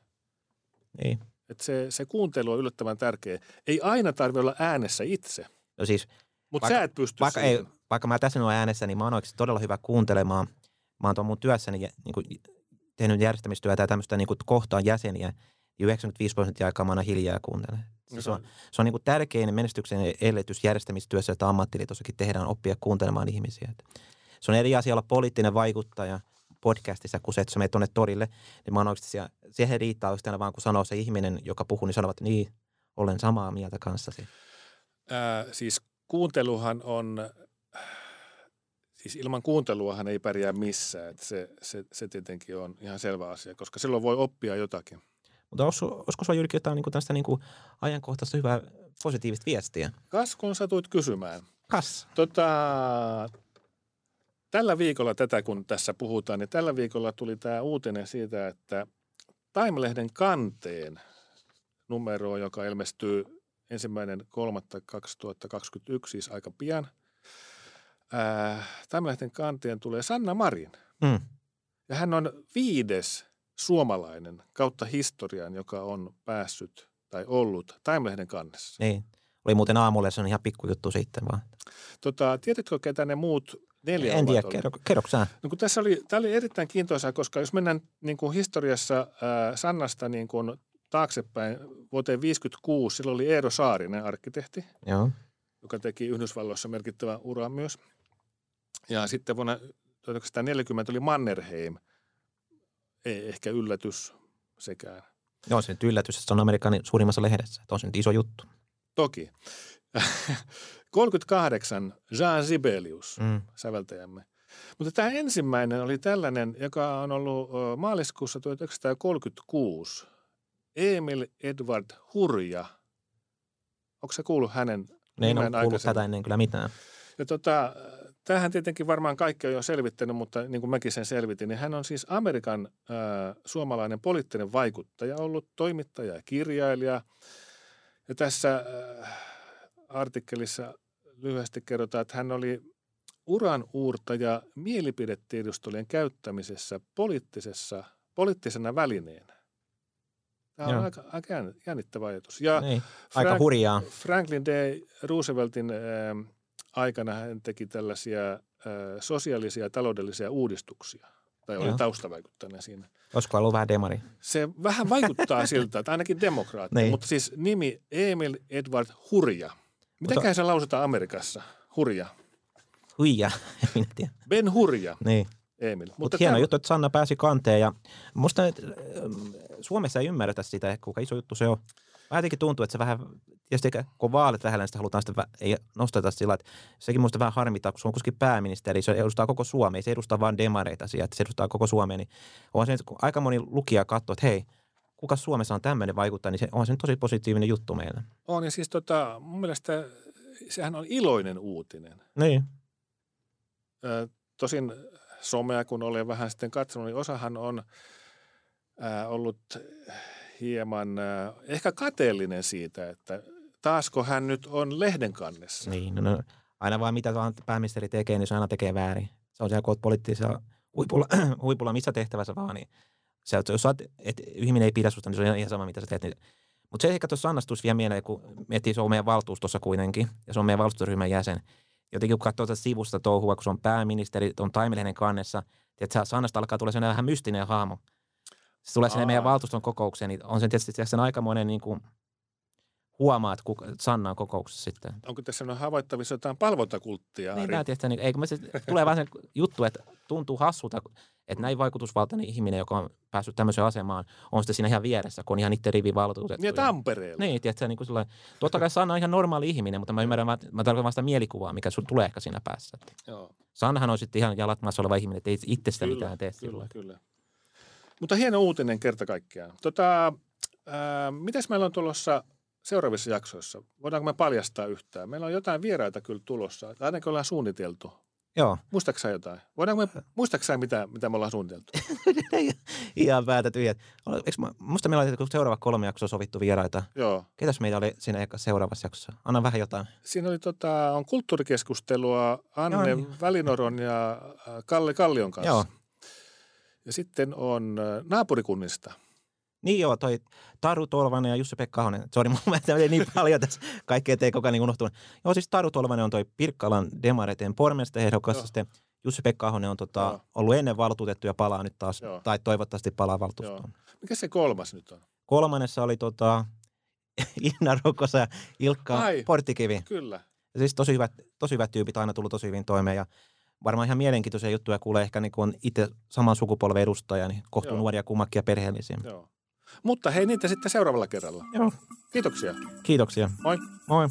Niin. Että se, se kuuntelu on yllättävän tärkeä. Ei aina tarvitse olla äänessä itse. No siis, Mutta sä et pysty vaikka, ei, vaikka mä tässä en ole äänessä, niin mä oon oikeasti todella hyvä kuuntelemaan. Mä oon tuon mun työssäni niin kuin, tehnyt järjestämistyötä ja tämmöistä niin kuin kohtaan jäseniä. 95 prosenttia aikaa mä aina hiljaa ja kuuntelen. Siis se on, se on niin kuin tärkein menestyksen edellytys järjestämistyössä, että ammattiliitossakin tehdään oppia kuuntelemaan ihmisiä. Se on eri asia olla poliittinen vaikuttaja – podcastissa, kun se, että sä menet tuonne torille, niin mä oon oikeasti siellä, siihen riittää oikeastaan vaan, kun sanoo se ihminen, joka puhuu, niin sanovat, että niin, olen samaa mieltä kanssasi. Ää, siis kuunteluhan on, siis ilman kuunteluahan ei pärjää missään. Että se, se, se tietenkin on ihan selvä asia, koska silloin voi oppia jotakin. Mutta olisiko, sulla Jyrki jotain niin tästä niin kuin ajankohtaista hyvää positiivista viestiä? Kas, kun satuit kysymään. Kas. Tota, tällä viikolla tätä, kun tässä puhutaan, niin tällä viikolla tuli tämä uutinen siitä, että Time-lehden kanteen numero, joka ilmestyy ensimmäinen 3.2021, siis aika pian. Time-lehden kanteen tulee Sanna Marin. Mm. Ja hän on viides suomalainen kautta historian, joka on päässyt tai ollut Time-lehden kannessa. Niin. Oli muuten aamulla, se on ihan pikkujuttu sitten vaan. Tota, tiedätkö, ketä ne muut Neljä en tiedä, kerro, kerro no, kun tässä oli, tämä oli erittäin kiintoisaa, koska jos mennään niin kuin historiassa äh, Sannasta niin kuin taaksepäin vuoteen 56, silloin oli Eero Saarinen arkkitehti, Joo. joka teki Yhdysvalloissa merkittävän uran myös. Ja sitten vuonna 1940 oli Mannerheim, ei ehkä yllätys sekään. Joo, se nyt yllätys, että se on Amerikan suurimmassa lehdessä. Että on se nyt iso juttu. Toki. *laughs* 38 Jean Sibelius, mm. säveltäjämme. Mutta tämä ensimmäinen oli tällainen, joka on ollut maaliskuussa 1936. Emil Edward Hurja. Onko se kuullut hänen Niin on kuullut tätä ennen kyllä mitään. Ja tota, tämähän tietenkin varmaan kaikki on jo selvittänyt, mutta niin kuin mäkin sen selvitin, niin hän on siis Amerikan äh, suomalainen poliittinen vaikuttaja ollut, toimittaja ja kirjailija. Ja tässä äh, artikkelissa lyhyesti kerrotaan, että hän oli uran uurtaja mielipidetiedustelujen käyttämisessä poliittisessa, poliittisena välineenä. Tämä on Joo. aika, aika jännittävä ajatus. Ja niin, Frank, aika hurjaa. Franklin D. Rooseveltin äh, aikana hän teki tällaisia sosiaalisia ja taloudellisia uudistuksia. Tai oli taustavaikuttajana siinä. Olisiko ollut vähän demari? Se vähän vaikuttaa *laughs* siltä, että ainakin demokraatti. niin. Mutta siis nimi Emil Edward Hurja – Mitäkään se lausutaan Amerikassa? Hurja. Huija, *laughs* minä tiedä. Ben Hurja. Niin. Emil. Mutta Mut hieno tämän... juttu, että Sanna pääsi kanteen ja musta Suomessa ei ymmärretä sitä, kuinka iso juttu se on. Vähän jotenkin tuntuu, että se vähän, tietysti kun vaalit vähän, niin sitä halutaan sitä, ei nosteta sillä, että sekin musta vähän harmittaa, kun se on kuitenkin pääministeri, se edustaa koko Suomea, se edustaa vain demareita sieltä, se edustaa koko Suomea, niin on se, kun aika moni lukija katsoo, että hei, kuka Suomessa on tämmöinen vaikuttaa, niin se on sen tosi positiivinen juttu meille. On ja siis tota, mun mielestä sehän on iloinen uutinen. Niin. Ö, tosin somea, kun olen vähän sitten katsonut, niin osahan on ää, ollut hieman ehkä kateellinen siitä, että taasko hän nyt on lehden kannessa. Niin, no, no aina vaan mitä vaan pääministeri tekee, niin se aina tekee väärin. Se on siellä, kun poliittisella huipulla, *clears throat* huipulla missä tehtävässä vaan, niin se, jos saat, että ihminen ei pidä susta, niin se on ihan sama, mitä sä teet. Niin. Mutta se ehkä tuossa Annastus vielä mieleen, kun miettii, se on meidän valtuustossa kuitenkin, ja se on meidän valtuustoryhmän jäsen. Jotenkin kun katsoo tätä sivusta touhua, kun se on pääministeri, on Taimelehden kannessa, että Sannasta alkaa tulla sellainen vähän mystinen hahmo. Se tulee sinne meidän valtuuston kokoukseen, niin on sen tietysti sen aikamoinen niin kuin huomaat, kuka Sanna on kokouksessa sitten. Onko tässä on havaittavissa jotain palvontakulttia? Niin, mä tiedän, niin, eikö mä se, tulee vaan se juttu, että tuntuu hassulta, että näin vaikutusvaltainen ihminen, joka on päässyt tämmöiseen asemaan, on sitten siinä ihan vieressä, kun on ihan itse rivivaltuutettu. Niin ja Tampereella. Niin, tiedätkö, niin kuin sellainen, totta kai Sanna on ihan normaali ihminen, mutta mä ymmärrän, mä, mä tarkoitan vaan sitä mielikuvaa, mikä sulla tulee ehkä siinä päässä. Joo. Sannahan on sitten ihan jalat maassa oleva ihminen, että ei itse sitä Kyllä, mitään tee Kyllä, sillä kyllä. Mutta hieno uutinen kerta kaikkiaan. Tota, ää, mitäs meillä on tulossa seuraavissa jaksoissa? Voidaanko me paljastaa yhtään? Meillä on jotain vieraita kyllä tulossa. Tai Ainakin ollaan suunniteltu. Joo, Muistaaksä sä jotain? Voidaanko me, muistaaksä mitä, mitä me ollaan suunniteltu? *laughs* ihan päätä tyhjät. Mä, musta meillä oli seuraava kolme jaksoa sovittu vieraita. Joo. Ketäs meitä oli siinä seuraavassa jaksossa? Anna vähän jotain. Siinä oli tota, on kulttuurikeskustelua Anne Joo, Joo, niin. Välinoron ja äh, Kalle Kallion kanssa. Joo. Ja sitten on äh, naapurikunnista. Niin joo, toi Taru Tolvanen ja Jussi-Pekka Ahonen. Sori, *laughs* mun mielestä meni niin paljon tässä. Kaikki ettei koko ajan niin unohtunut. Joo, siis Taru Tolvanen on toi Pirkkalan demareiden pormestariehdokas. Joo. Sitten Jussi-Pekka Ahonen on tota, Joo. ollut ennen valtuutettu ja palaa nyt taas. Joo. Tai toivottavasti palaa valtuustoon. Mikä se kolmas nyt on? Kolmannessa oli tota, *laughs* Inna Rokosa ja Ilkka Ai. Porttikivi. Kyllä. Ja siis tosi hyvät, tosi hyvät tyypit, aina tullut tosi hyvin toimeen ja varmaan ihan mielenkiintoisia juttuja kuulee ehkä niin kun on itse saman sukupolven edustaja, niin kohtuu Joo. nuoria kummakin ja perheellisiä. Joo. Mutta hei niitä sitten seuraavalla kerralla. Joo. Kiitoksia. Kiitoksia. Moi. Moi.